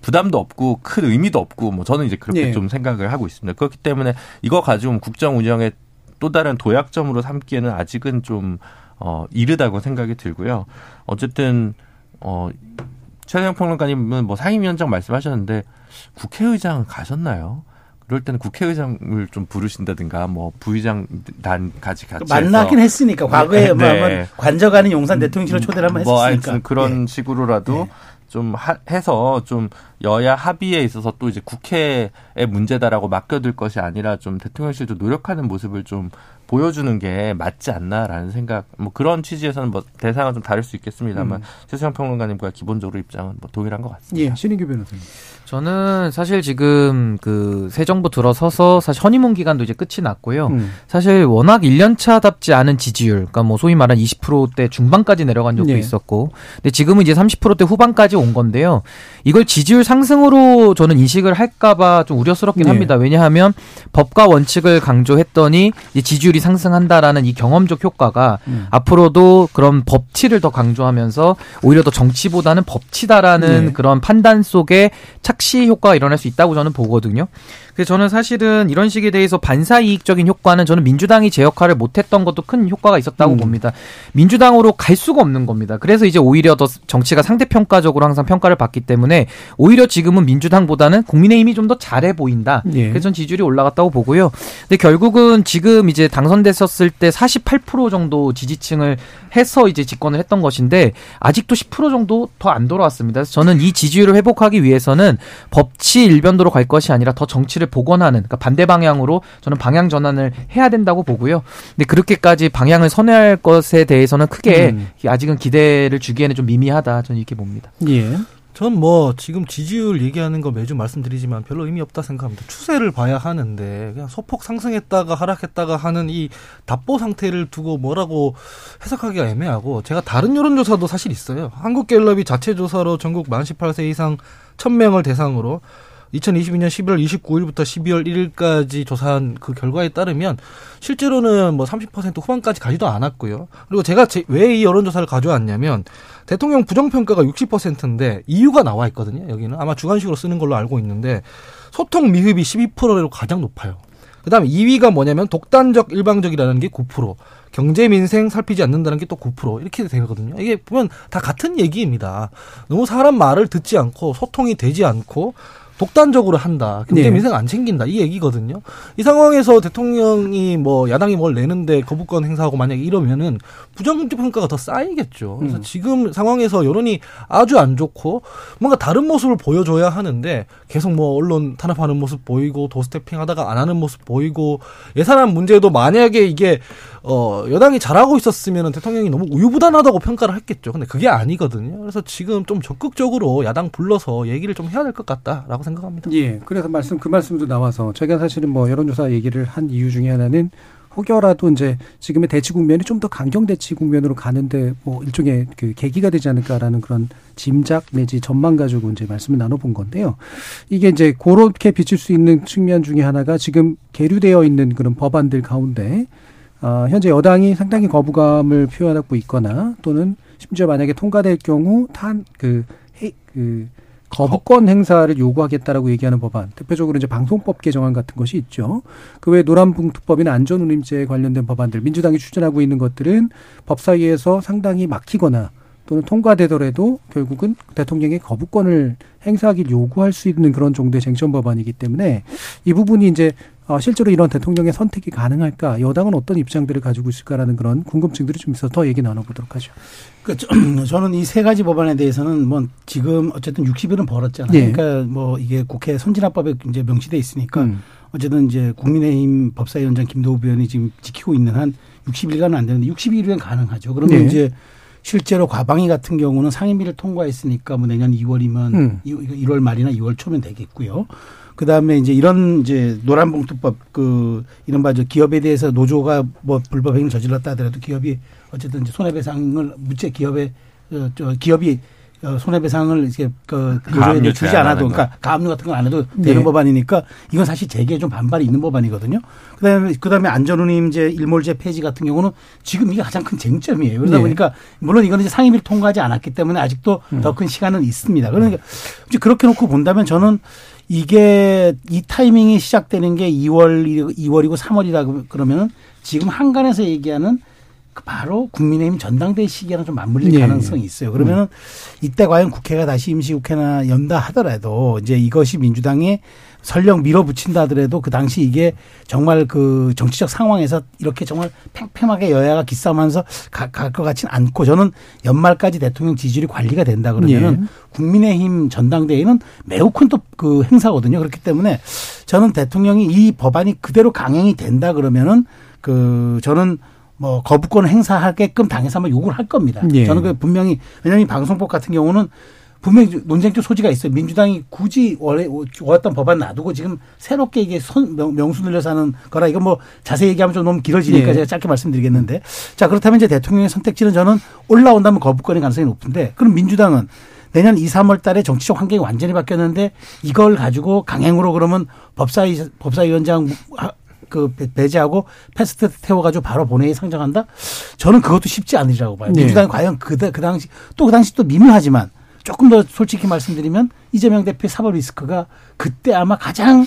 [SPEAKER 7] 부담도 없고 큰 의미도 없고 뭐 저는 이제 그렇게 네. 좀 생각을 하고 있습니다. 그렇기 때문에 이거 가지고 국정 운영의 또 다른 도약점으로 삼기에는 아직은 좀 어, 이르다고 생각이 들고요. 어쨌든 어, 최대형 평론가님은 뭐 상임위원장 말씀하셨는데 국회의장 가셨나요? 그럴 때는 국회의장을 좀 부르신다든가 뭐 부의장단까지 같이
[SPEAKER 6] 만나긴 했으니까 과거에 네, 뭐 네. 관저가는 용산 대통령실을 초대를 한번 뭐 했으니까
[SPEAKER 7] 뭐 그런 네. 식으로라도 네. 좀 하, 해서 좀 여야 합의에 있어서 또 이제 국회의 문제다라고 맡겨둘 것이 아니라 좀 대통령실도 노력하는 모습을 좀 보여주는 게 맞지 않나라는 생각 뭐 그런 취지에서는 뭐 대상은 좀 다를 수 있겠습니다만 음. 최수영 평론가님과 기본적으로 입장은 뭐 동일한 것 같습니다.
[SPEAKER 2] 예, 신인규 변호사님.
[SPEAKER 4] 저는 사실 지금 그 새 정부 들어서서 사실 허니문 기간도 이제 끝이 났고요. 음. 사실 워낙 1년차답지 않은 지지율, 그러니까 뭐 소위 말한 20%대 중반까지 내려간 적도 예. 있었고, 근데 지금은 이제 30%대 후반까지 온 건데요. 이걸 지지율 상승으로 저는 인식을 할까봐 좀 우려스럽긴 예. 합니다. 왜냐하면 법과 원칙을 강조했더니 지지율이 상승한다라는 이 경험적 효과가 음. 앞으로도 그런 법치를 더 강조하면서 오히려 더 정치보다는 법치다라는 네. 그런 판단 속에 착시 효과가 일어날 수 있다고 저는 보거든요. 그래서 저는 사실은 이런 식에 대해서 반사 이익적인 효과는 저는 민주당이 제 역할을 못했던 것도 큰 효과가 있었다고 음. 봅니다. 민주당으로 갈 수가 없는 겁니다. 그래서 이제 오히려 더 정치가 상대평가적으로 항상 평가를 받기 때문에 오히려 지금은 민주당보다는 국민의힘이 좀 더 잘해 보인다. 예. 그래서 전 지지율이 올라갔다고 보고요. 근데 결국은 지금 이제 당선됐었을 때 48% 정도 지지층을 해서 이제 집권을 했던 것인데 아직도 10% 정도 더 안 돌아왔습니다. 그래서 저는 이 지지율을 회복하기 위해서는 법치 일변도로 갈 것이 아니라 더 정치를 복원하는 그러니까 반대 방향으로 저는 방향 전환을 해야 된다고 보고요. 근데 그렇게까지 방향을 선회할 것에 대해서는 크게 음. 아직은 기대를 주기에는 좀 미미하다 저는 이렇게 봅니다.
[SPEAKER 5] 예. 전 뭐 지금 지지율 얘기하는 거 매주 말씀드리지만 별로 의미 없다 생각합니다. 추세를 봐야 하는데 그냥 소폭 상승했다가 하락했다가 하는 이 답보 상태를 두고 뭐라고 해석하기가 애매하고 제가 다른 여론조사도 사실 있어요. 한국갤럽이 자체 조사로 전국 만 18세 이상 1000명을 대상으로 2022년 11월 29일부터 12월 1일까지 조사한 그 결과에 따르면 실제로는 뭐 30% 후반까지 가지도 않았고요. 그리고 제가 왜 이 여론조사를 가져왔냐면 대통령 부정평가가 60%인데 이유가 나와 있거든요. 여기는 아마 주관식으로 쓰는 걸로 알고 있는데 소통 미흡이 12%로 가장 높아요. 그 다음에 2위가 뭐냐면 독단적 일방적이라는 게 9%, 경제 민생 살피지 않는다는 게 또 9% 이렇게 되거든요. 이게 보면 다 같은 얘기입니다. 너무 사람 말을 듣지 않고 소통이 되지 않고 독단적으로 한다. 경제 네. 민생 안 챙긴다. 이 얘기거든요. 이 상황에서 대통령이 뭐 야당이 뭘 내는데 거부권 행사하고 만약에 이러면은 부정적 평가가 더 쌓이겠죠. 그래서 음. 지금 상황에서 여론이 아주 안 좋고 뭔가 다른 모습을 보여줘야 하는데 계속 뭐 언론 탄압하는 모습 보이고 도스태핑 하다가 안 하는 모습 보이고 예산안 문제도 만약에 이게 어 여당이 잘하고 있었으면 대통령이 너무 우유부단하다고 평가를 했겠죠. 근데 그게 아니거든요. 그래서 지금 좀 적극적으로 야당 불러서 얘기를 좀 해야 될 것 같다라고 생각합니다.
[SPEAKER 2] 예. 그래서 말씀 그 말씀도 나와서 제가 사실은 뭐 여론조사 얘기를 한 이유 중에 하나는 혹여라도 이제 지금의 대치 국면이 좀 더 강경 대치 국면으로 가는데 뭐 일종의 그 계기가 되지 않을까라는 그런 짐작 내지 전망 가지고 이제 말씀을 나눠본 건데요. 이게 이제 그렇게 비칠 수 있는 측면 중에 하나가 지금 계류되어 있는 그런 법안들 가운데 어, 현재 여당이 상당히 거부감을 표현하고 있거나 또는 심지어 만약에 통과될 경우 탄그 그 거부권 행사를 요구하겠다라고 얘기하는 법안, 대표적으로 이제 방송법 개정안 같은 것이 있죠. 그 외에 노란봉투법이나 안전운임제에 관련된 법안들, 민주당이 추진하고 있는 것들은 법사위에서 상당히 막히거나 또는 통과되더라도 결국은 대통령의 거부권을 행사하길 요구할 수 있는 그런 정도의 쟁점 법안이기 때문에 이 부분이 이제 어, 실제로 이런 대통령의 선택이 가능할까? 여당은 어떤 입장들을 가지고 있을까라는 그런 궁금증들이 좀 있어서 더 얘기 나눠보도록 하죠.
[SPEAKER 6] 그러니까 저는 이 세 가지 법안에 대해서는 뭐 지금 어쨌든 60일은 벌었잖아요. 네. 그러니까 뭐 이게 국회 선진화법에 이제 명시돼 있으니까 음. 어쨌든 이제 국민의힘 법사위원장 김도우 의원이 지금 지키고 있는 한 60일간은 안 되는데 60일이면 가능하죠. 그러면 네. 이제 실제로 과방위 같은 경우는 상임위를 통과했으니까 뭐 내년 2월이면 음. 1월 말이나 2월 초면 되겠고요. 그 다음에 이제 이런 이제 노란봉투법 그 이른바 저 기업에 대해서 노조가 뭐 불법 행위를 저질렀다 하더라도 기업이 어쨌든 이제 손해배상을 무채 기업에 어, 저 기업이 어, 손해배상을 이렇게 그 노조에 주지 않아도 그러니까 가압류 같은 건 안 해도 되는 네. 법안이니까 이건 사실 재계에 좀 반발이 있는 법안이거든요. 그다음에 그다음에 안전운임제 일몰제 폐지 같은 경우는 지금 이게 가장 큰 쟁점이에요. 그러다 네. 보니까 물론 이거는 이제 상임위를 통과하지 않았기 때문에 아직도 음. 더큰 시간은 있습니다. 그러니까 이제 그렇게 놓고 본다면 저는 이게 이 타이밍이 시작되는 게 2월 2월이고 3월이라고 그러면 지금 한간에서 얘기하는 그 바로 국민의힘 전당대회 시기랑 좀 맞물릴 네. 가능성이 있어요. 그러면 은 이때 과연 국회가 다시 임시국회나 연다 하더라도 이제 이것이 민주당의 설령 밀어붙인다 하더라도 그 당시 이게 정말 그 정치적 상황에서 이렇게 정말 팽팽하게 여야가 기싸움하면서 갈 것 같지는 않고 저는 연말까지 대통령 지지율이 관리가 된다 그러면은 예. 국민의힘 전당대회는 매우 큰 또 그 행사거든요. 그렇기 때문에 저는 대통령이 이 법안이 그대로 강행이 된다 그러면은 그 저는 뭐 거부권 행사하게끔 당해서 아마 요구를 할 겁니다. 예. 저는 그 분명히 왜냐하면 방송법 같은 경우는 분명히 논쟁적 소지가 있어요. 민주당이 굳이 원래 좋았던 법안 놔두고 지금 새롭게 이게 손, 명, 수 늘려서 하는 거라 이건 뭐 자세히 얘기하면 좀 너무 길어지니까 예. 제가 짧게 말씀드리겠는데 자 그렇다면 이제 대통령의 선택지는 저는 올라온다면 거부권의 가능성이 높은데 그럼 민주당은 내년 2, 3월 달에 정치적 환경이 완전히 바뀌었는데 이걸 가지고 강행으로 그러면 법사위 법사위원장 그 배제하고 패스트 태워가지고 바로 본회의에 상정한다? 저는 그것도 쉽지 않으리라고 봐요. 네. 민주당이 과연 그, 그 당시 또 그 당시 또 미묘하지만 조금 더 솔직히 말씀드리면 이재명 대표의 사법 리스크가 그때 아마 가장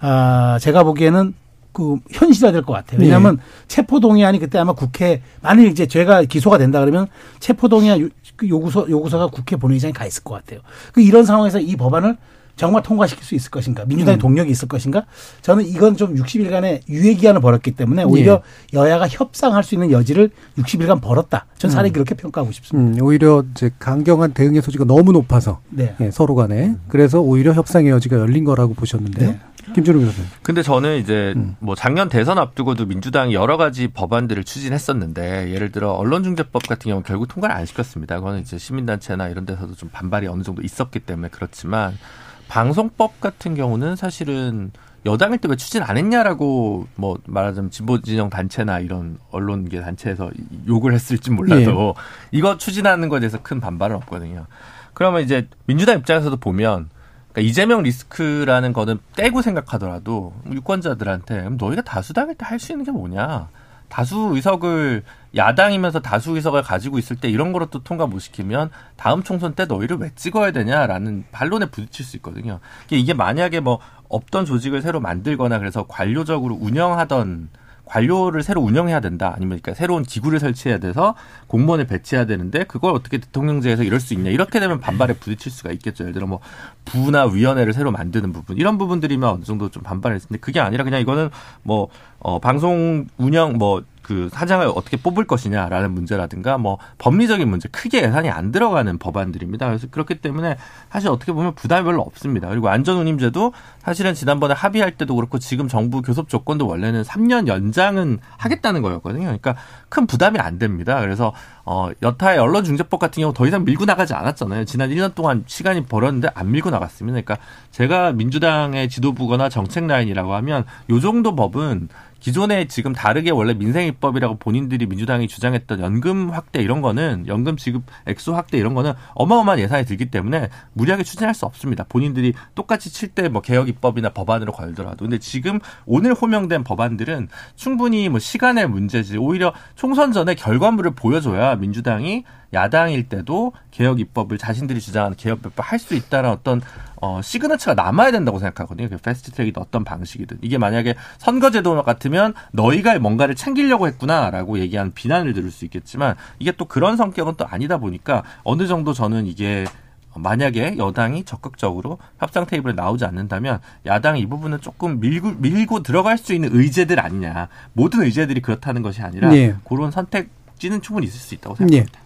[SPEAKER 6] 아 제가 보기에는 그 현실화될 것 같아요. 왜냐하면 네. 체포동의안이 그때 아마 국회 만일 이제 죄가 기소가 된다 그러면 체포동의안 요구서 요구서가 국회 본회의장에 가 있을 것 같아요. 그 이런 상황에서 이 법안을 정말 통과시킬 수 있을 것인가? 민주당의 음. 동력이 있을 것인가? 저는 이건 좀 60일간의 유예 기한을 벌었기 때문에 오히려 예. 여야가 협상할 수 있는 여지를 60일간 벌었다. 전 사례 음. 그렇게 평가하고 싶습니다.
[SPEAKER 2] 음, 오히려 이제 강경한 대응의 소지가 너무 높아서 네. 예, 서로 간에 그래서 오히려 협상의 여지가 열린 거라고 보셨는데 네. 김준우 교수님.
[SPEAKER 7] 근데 저는 이제 음. 뭐 작년 대선 앞두고도 민주당이 여러 가지 법안들을 추진했었는데 예를 들어 언론중재법 같은 경우는 결국 통과를 안 시켰습니다. 그거는 이제 시민단체나 이런 데서도 좀 반발이 어느 정도 있었기 때문에 그렇지만 방송법 같은 경우는 사실은 여당일 때 왜 추진 안 했냐라고 뭐 말하자면 진보 진영 단체나 이런 언론계 단체에서 욕을 했을지 몰라도 네. 이거 추진하는 거에 대해서 큰 반발은 없거든요. 그러면 이제 민주당 입장에서도 보면 그러니까 이재명 리스크라는 거는 떼고 생각하더라도 유권자들한테 너희가 다수당일 때 할 수 있는 게 뭐냐? 다수 의석을 야당이면서 다수 의석을 가지고 있을 때 이런 거로 또 통과 못 시키면 다음 총선 때 너희를 왜 찍어야 되냐라는 반론에 부딪힐 수 있거든요. 이게 만약에 뭐 없던 조직을 새로 만들거나 그래서 관료적으로 운영하던 관료를 새로 운영해야 된다. 아니면 그러니까 새로운 기구를 설치해야 돼서 공무원을 배치해야 되는데 그걸 어떻게 대통령제에서 이럴 수 있냐. 이렇게 되면 반발에 부딪힐 수가 있겠죠. 예를 들어 뭐 부나 위원회를 새로 만드는 부분 이런 부분들이면 어느 정도 좀 반발을 했는데 그게 아니라 그냥 이거는 뭐 어, 방송 운영 뭐 그 사장을 어떻게 뽑을 것이냐라는 문제라든가 뭐 법리적인 문제 크게 예산이 안 들어가는 법안들입니다. 그래서 그렇기 때문에 사실 어떻게 보면 부담이 별로 없습니다. 그리고 안전운임제도 사실은 지난번에 합의할 때도 그렇고 지금 정부 교섭 조건도 원래는 3년 연장은 하겠다는 거였거든요. 그러니까 큰 부담이 안 됩니다. 그래서 어 여타의 언론중재법 같은 경우 더 이상 밀고 나가지 않았잖아요. 지난 1년 동안 시간이 벌었는데 안 밀고 나갔습니다. 그러니까 제가 민주당의 지도부거나 정책 라인이라고 하면 요 정도 법은 기존에 지금 다르게 원래 민생입법이라고 본인들이 민주당이 주장했던 연금 확대 이런 거는 연금 지급 액수 확대 이런 거는 어마어마한 예산이 들기 때문에 무리하게 추진할 수 없습니다. 본인들이 똑같이 칠 때 뭐 개혁 입법이나 법안으로 걸더라도 근데 지금 오늘 호명된 법안들은 충분히 뭐 시간의 문제지 오히려 총선 전에 결과물을 보여줘야 민주당이 야당일 때도 개혁 입법을 자신들이 주장하는 개혁 입법을 할수 있다는 어떤 어, 시그너처가 남아야 된다고 생각하거든요. 그 패스트 트랙이든 어떤 방식이든. 이게 만약에 선거제도 같으면 너희가 뭔가를 챙기려고 했구나라고 얘기하는 비난을 들을 수 있겠지만 이게 또 그런 성격은 또 아니다 보니까 어느 정도 저는 이게 만약에 여당이 적극적으로 협상 테이블에 나오지 않는다면 야당이 이 부분은 조금 밀고, 밀고 들어갈 수 있는 의제들 아니냐. 모든 의제들이 그렇다는 것이 아니라 네. 그런 선택 지는 충분히 있을 수 있다고 생각합니다. 예,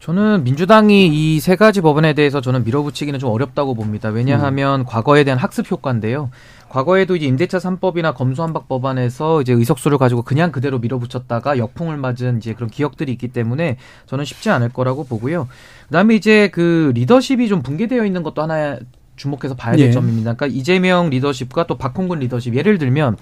[SPEAKER 4] 저는 민주당이 이 세 가지 법안에 대해서 저는 밀어붙이기는 좀 어렵다고 봅니다. 왜냐하면 음. 과거에 대한 학습 효과인데요. 과거에도 이제 임대차 3법이나 검수한박 법안에서 이제 의석수를 가지고 그냥 그대로 밀어붙였다가 역풍을 맞은 이제 그런 기억들이 있기 때문에 저는 쉽지 않을 거라고 보고요. 그다음에 이제 그 리더십이 좀 붕괴되어 있는 것도 하나 주목해서 봐야 될 예. 점입니다. 그러니까 이재명 리더십과 또 박홍근 리더십 예를 들면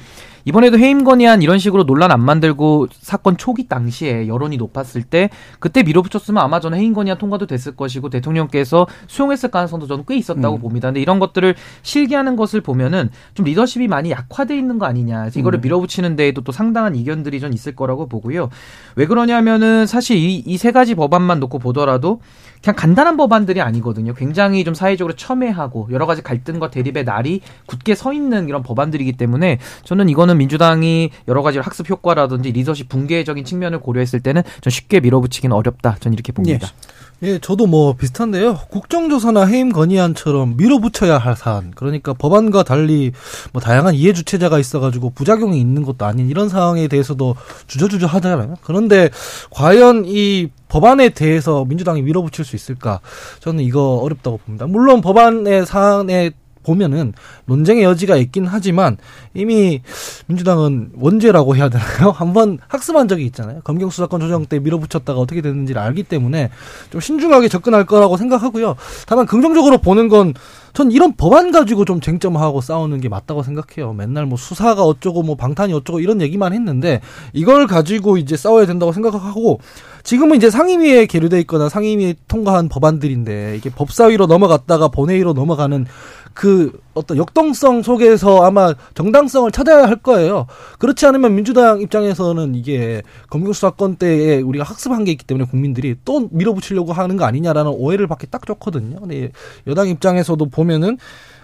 [SPEAKER 4] 이번에도 해임 건의안 이런 식으로 논란 안 만들고 사건 초기 당시에 여론이 높았을 때 그때 밀어붙였으면 아마 저는 해임 건의안 통과도 됐을 것이고 대통령께서 수용했을 가능성도 저는 꽤 있었다고 음. 봅니다. 근데 이런 것들을 실기하는 것을 보면은 좀 리더십이 많이 약화돼 있는 거 아니냐. 그래서 이거를 음. 밀어붙이는 데에도 또 상당한 이견들이 좀 있을 거라고 보고요. 왜 그러냐면은 사실 이이세 가지 법안만 놓고 보더라도 그냥 간단한 법안들이 아니거든요. 굉장히 좀 사회적으로 첨예하고 여러 가지 갈등과 대립의 날이 굳게 서 있는 이런 법안들이기 때문에 저는 이거는 민주당이 여러 가지 학습 효과라든지 리더십 붕괴적인 측면을 고려했을 때는 좀 쉽게 밀어붙이기는 어렵다. 저는 이렇게 봅니다.
[SPEAKER 5] 예. 예, 저도 뭐 비슷한데요. 국정조사나 해임 건의안처럼 밀어붙여야 할 사안. 그러니까 법안과 달리 뭐 다양한 이해 주체자가 있어가지고 부작용이 있는 것도 아닌 이런 상황에 대해서도 주저주저 하잖아요. 그런데 과연 이 법안에 대해서 민주당이 밀어붙일 수 있을까? 저는 이거 어렵다고 봅니다. 물론 법안의 사안에 보면은 논쟁의 여지가 있긴 하지만 이미 민주당은 원죄라고 해야 되나요? 한번 학습한 적이 있잖아요. 검경 수사권 조정 때 밀어붙였다가 어떻게 됐는지를 알기 때문에 좀 신중하게 접근할 거라고 생각하고요. 다만 긍정적으로 보는 건 전 이런 법안 가지고 좀 쟁점하고 싸우는 게 맞다고 생각해요. 맨날 뭐 수사가 어쩌고 뭐 방탄이 어쩌고 이런 얘기만 했는데 이걸 가지고 이제 싸워야 된다고 생각하고 지금은 이제 상임위에 계류돼 있거나 상임위에 통과한 법안들인데 이게 법사위로 넘어갔다가 본회의로 넘어가는 그 어떤 역동성 속에서 아마 정당성을 찾아야 할 거예요. 그렇지 않으면 민주당 입장에서는 이게 검경 수사권 때에 우리가 학습한 게 있기 때문에 국민들이 또 밀어붙이려고 하는 거 아니냐라는 오해를 받기 딱 좋거든요. 근데 여당 입장에서도 보면은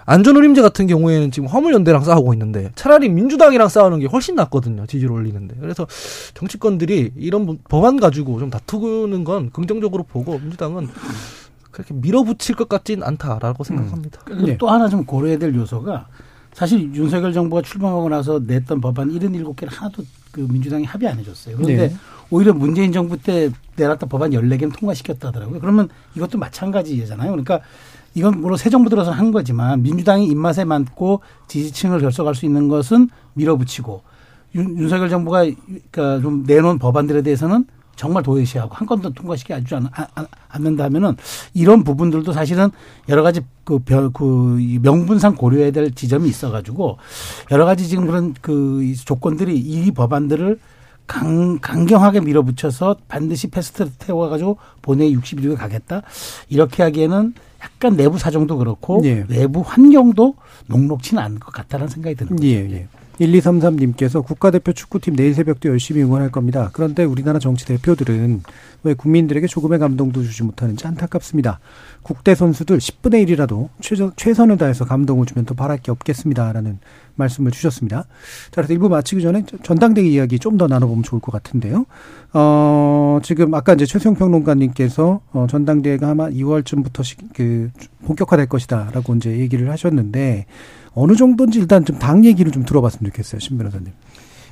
[SPEAKER 5] 안전우림제 같은 경우에는 지금 화물연대랑 싸우고 있는데 차라리 민주당이랑 싸우는 게 훨씬 낫거든요. 지지를 올리는데. 그래서 정치권들이 이런 법안 가지고 좀 다투는 건 긍정적으로 보고 민주당은 그렇게 밀어붙일 것 같진 않다라고 생각합니다.
[SPEAKER 6] 음. 네. 또 하나 좀 고려해야 될 요소가 사실 윤석열 정부가 출범하고 나서 냈던 법안 77개를 하나도 그 민주당이 합의 안 해줬어요. 그런데 네. 오히려 문재인 정부 때 내놨던 법안 14개는 통과시켰다더라고요. 그러면 이것도 마찬가지잖아요. 그러니까 이건 물론 새 정부 들어서 한 거지만 민주당이 입맛에 맞고 지지층을 결속할 수 있는 것은 밀어붙이고 윤, 윤석열 정부가 그러니까 좀 내놓은 법안들에 대해서는 정말 도외시하고 한 건도 통과시키지 않, 않는다면은 이런 부분들도 사실은 여러 가지 그, 그 명분상 고려해야 될 지점이 있어가지고 여러 가지 지금 그런 그 조건들이 이 법안들을 강, 강경하게 밀어붙여서 반드시 패스트 태워가지고 본회의 60일에 가겠다 이렇게 하기에는 약간 내부 사정도 그렇고 예. 외부 환경도 녹록치는 않을 것 같다는 생각이 드는 거죠. 예, 예.
[SPEAKER 2] 1233님께서 국가대표 축구팀 내일 새벽도 열심히 응원할 겁니다. 그런데 우리나라 정치 대표들은 왜 국민들에게 조금의 감동도 주지 못하는지 안타깝습니다. 국대 선수들 10분의 1이라도 최선, 최선을 다해서 감동을 주면 더 바랄 게 없겠습니다 라는 말씀을 주셨습니다. 자, 그래서 일부 마치기 전에 전당대회 이야기 좀 더 나눠보면 좋을 것 같은데요. 어, 지금 아까 이제 최수영 평론가님께서 어, 전당대회가 아마 2월쯤부터 시, 그 본격화될 것이다라고 이제 얘기를 하셨는데 어느 정도인지 일단 좀 당 얘기를 좀 들어봤으면 좋겠어요, 신 변호사님.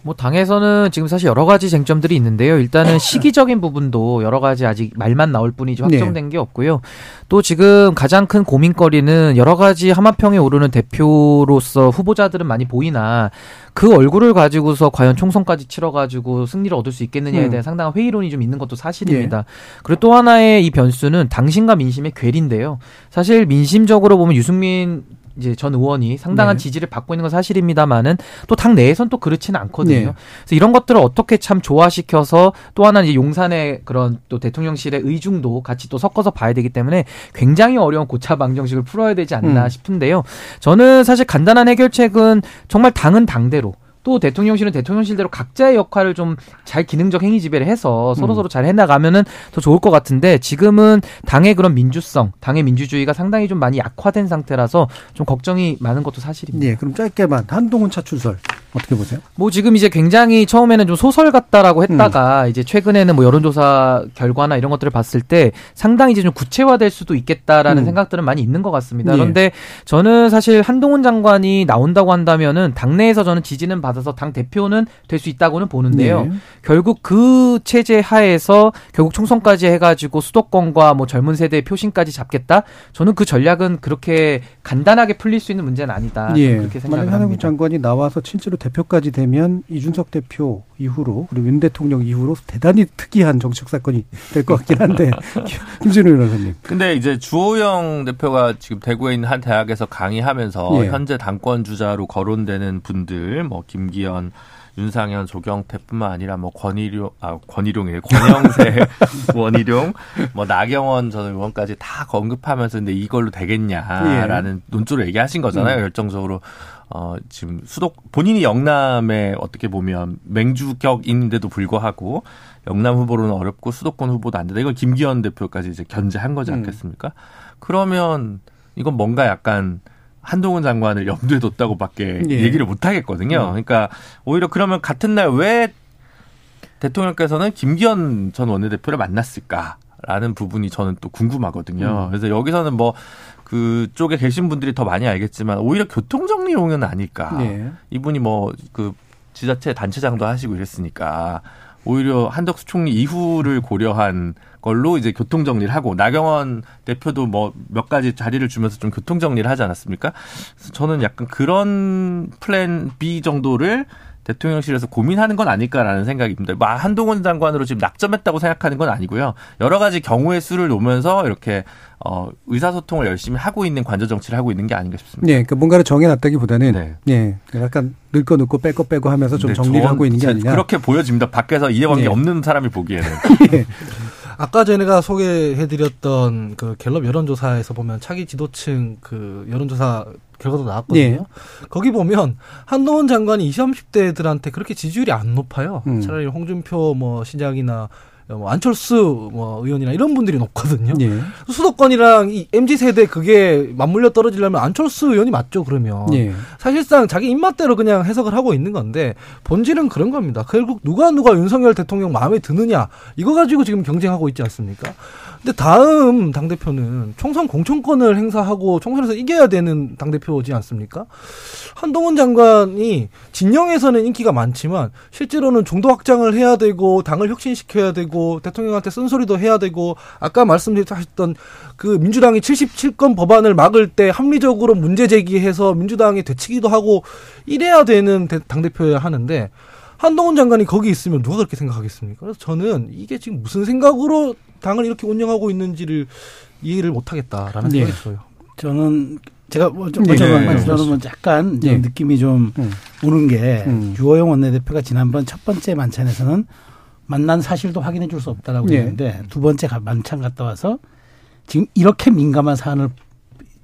[SPEAKER 4] 뭐 당에서는 지금 사실 여러 가지 쟁점들이 있는데요. 일단은 시기적인 부분도 여러 가지 아직 말만 나올 뿐이지 확정된 네. 게 없고요. 또 지금 가장 큰 고민거리는 여러 가지 하마평에 오르는 대표로서 후보자들은 많이 보이나 그 얼굴을 가지고서 과연 총선까지 치러가지고 승리를 얻을 수 있겠느냐에 음. 대한 음. 상당한 회의론이 좀 있는 것도 사실입니다. 예. 그리고 또 하나의 이 변수는 당신과 민심의 괴리인데요. 사실 민심적으로 보면 유승민 이제 전 의원이 상당한 네. 지지를 받고 있는 건 사실입니다만은 또 당 내에선 또 그렇지는 않거든요. 네. 그래서 이런 것들을 어떻게 참 조화시켜서 또 하나 이제 용산의 그런 또 대통령실의 의중도 같이 또 섞어서 봐야 되기 때문에 굉장히 어려운 고차 방정식을 풀어야 되지 않나 음. 싶은데요. 저는 사실 간단한 해결책은 정말 당은 당대로 또 대통령실은 대통령실대로 각자의 역할을 좀 잘 기능적 행위 지배를 해서 서로 서로 잘 해나가면은 더 좋을 것 같은데 지금은 당의 그런 민주성, 당의 민주주의가 상당히 좀 많이 약화된 상태라서 좀 걱정이 많은 것도 사실입니다.
[SPEAKER 2] 네, 그럼 짧게만 한동훈 차출설 어떻게 보세요?
[SPEAKER 4] 뭐 지금 이제 굉장히 처음에는 좀 소설 같다라고 했다가 음. 이제 최근에는 뭐 여론조사 결과나 이런 것들을 봤을 때 상당히 이제 좀 구체화될 수도 있겠다라는 음. 생각들은 많이 있는 것 같습니다. 예. 그런데 저는 사실 한동훈 장관이 나온다고 한다면은 당내에서 저는 지지는 받아서 당 대표는 될 수 있다고는 보는데요. 예. 결국 그 체제 하에서 결국 총선까지 해가지고 수도권과 뭐 젊은 세대의 표심까지 잡겠다. 저는 그 전략은 그렇게 간단하게 풀릴 수 있는 문제는 아니다. 예. 그렇게 생각합니다.
[SPEAKER 2] 한동훈 장관이 나와서 실제로 대표까지 되면 이준석 대표 이후로 그리고 윤 대통령 이후로 대단히 특이한 정책 사건이 될 것 같긴 한데 김진우 변호사님.
[SPEAKER 7] 근데 이제 주호영 대표가 지금 대구에 있는 한 대학에서 강의하면서 예. 현재 당권 주자로 거론되는 분들 뭐 김기현 윤상현, 조경태뿐만 아니라 뭐 권일용, 아 권일용이래, 권영세, 원희룡, 뭐 나경원 전 의원까지 다 언급하면서 근데 이걸로 되겠냐라는 예. 논조를 얘기하신 거잖아요. 음. 결정적으로 어, 지금 수도, 본인이 영남에 어떻게 보면 맹주격인데도 불구하고 영남 후보로는 어렵고 수도권 후보도 안 된다. 이건 김기현 대표까지 이제 견제한 거지 음. 않겠습니까? 음. 그러면 이건 뭔가 약간 한동훈 장관을 염두에 뒀다고밖에 예. 얘기를 못 하겠거든요. 음. 그러니까 오히려 그러면 같은 날 왜 대통령께서는 김기현 전 원내대표를 만났을까라는 부분이 저는 또 궁금하거든요. 음. 그래서 여기서는 뭐 그쪽에 계신 분들이 더 많이 알겠지만 오히려 교통정리용은 아닐까. 예. 이분이 뭐 그 지자체 단체장도 하시고 이랬으니까 오히려 한덕수 총리 이후를 고려한 걸로 이제 교통 정리를 하고 나경원 대표도 뭐 몇 가지 자리를 주면서 좀 교통 정리를 하지 않았습니까? 그래서 저는 약간 그런 플랜 B 정도를 대통령실에서 고민하는 건 아닐까라는 생각입니다. 뭐 한동훈 장관으로 지금 낙점했다고 생각하는 건 아니고요. 여러 가지 경우의 수를 놓으면서 이렇게 어, 의사소통을 열심히 하고 있는 관저 정치를 하고 있는 게 아닌가 싶습니다.
[SPEAKER 2] 네, 그러니까 뭔가를 정해놨다기보다는 네, 네 약간 늙고 늙고 빼고 빼고 하면서 좀 네, 정리를 하고 있는 게 아니냐.
[SPEAKER 7] 그렇게 보여집니다. 밖에서 이해관계 네. 없는 사람이 보기에는. 네.
[SPEAKER 5] 아까 전에가 소개해드렸던 그 갤럽 여론조사에서 보면 차기 지도층 그 여론조사 결과도 나왔거든요. 예. 거기 보면 한동훈 장관이 20, 30대들한테 그렇게 지지율이 안 높아요. 음. 차라리 홍준표 뭐 시장이나 뭐 안철수 뭐 의원이나 이런 분들이 높거든요. 예. 수도권이랑 이 MZ 세대 그게 맞물려 떨어지려면 안철수 의원이 맞죠 그러면 예. 사실상 자기 입맛대로 그냥 해석을 하고 있는 건데 본질은 그런 겁니다. 결국 누가 누가 윤석열 대통령 마음에 드느냐 이거 가지고 지금 경쟁하고 있지 않습니까? 근데 다음 당대표는 총선 공천권을 행사하고 총선에서 이겨야 되는 당대표지 않습니까? 한동훈 장관이 진영에서는 인기가 많지만 실제로는 중도 확장을 해야 되고 당을 혁신시켜야 되고 대통령한테 쓴소리도 해야 되고 아까 말씀드렸던 그 민주당이 77건 법안을 막을 때 합리적으로 문제 제기해서 민주당이 되치기도 하고 이래야 되는 당대표여야 하는데 한동훈 장관이 거기 있으면 누가 그렇게 생각하겠습니까? 그래서 저는 이게 지금 무슨 생각으로 당을 이렇게 운영하고 있는지를 이해를 못하겠다라는 네. 생각이 들어요.
[SPEAKER 6] 저는 제가 뭐좀 네. 네. 저는 뭐 약간 네. 느낌이 좀 음. 오는 게 음. 유호영 원내대표가 지난번 첫 번째 만찬에서는 만난 사실도 확인해 줄 수 없다라고 네. 했는데 두 번째 만찬 갔다 와서 지금 이렇게 민감한 사안을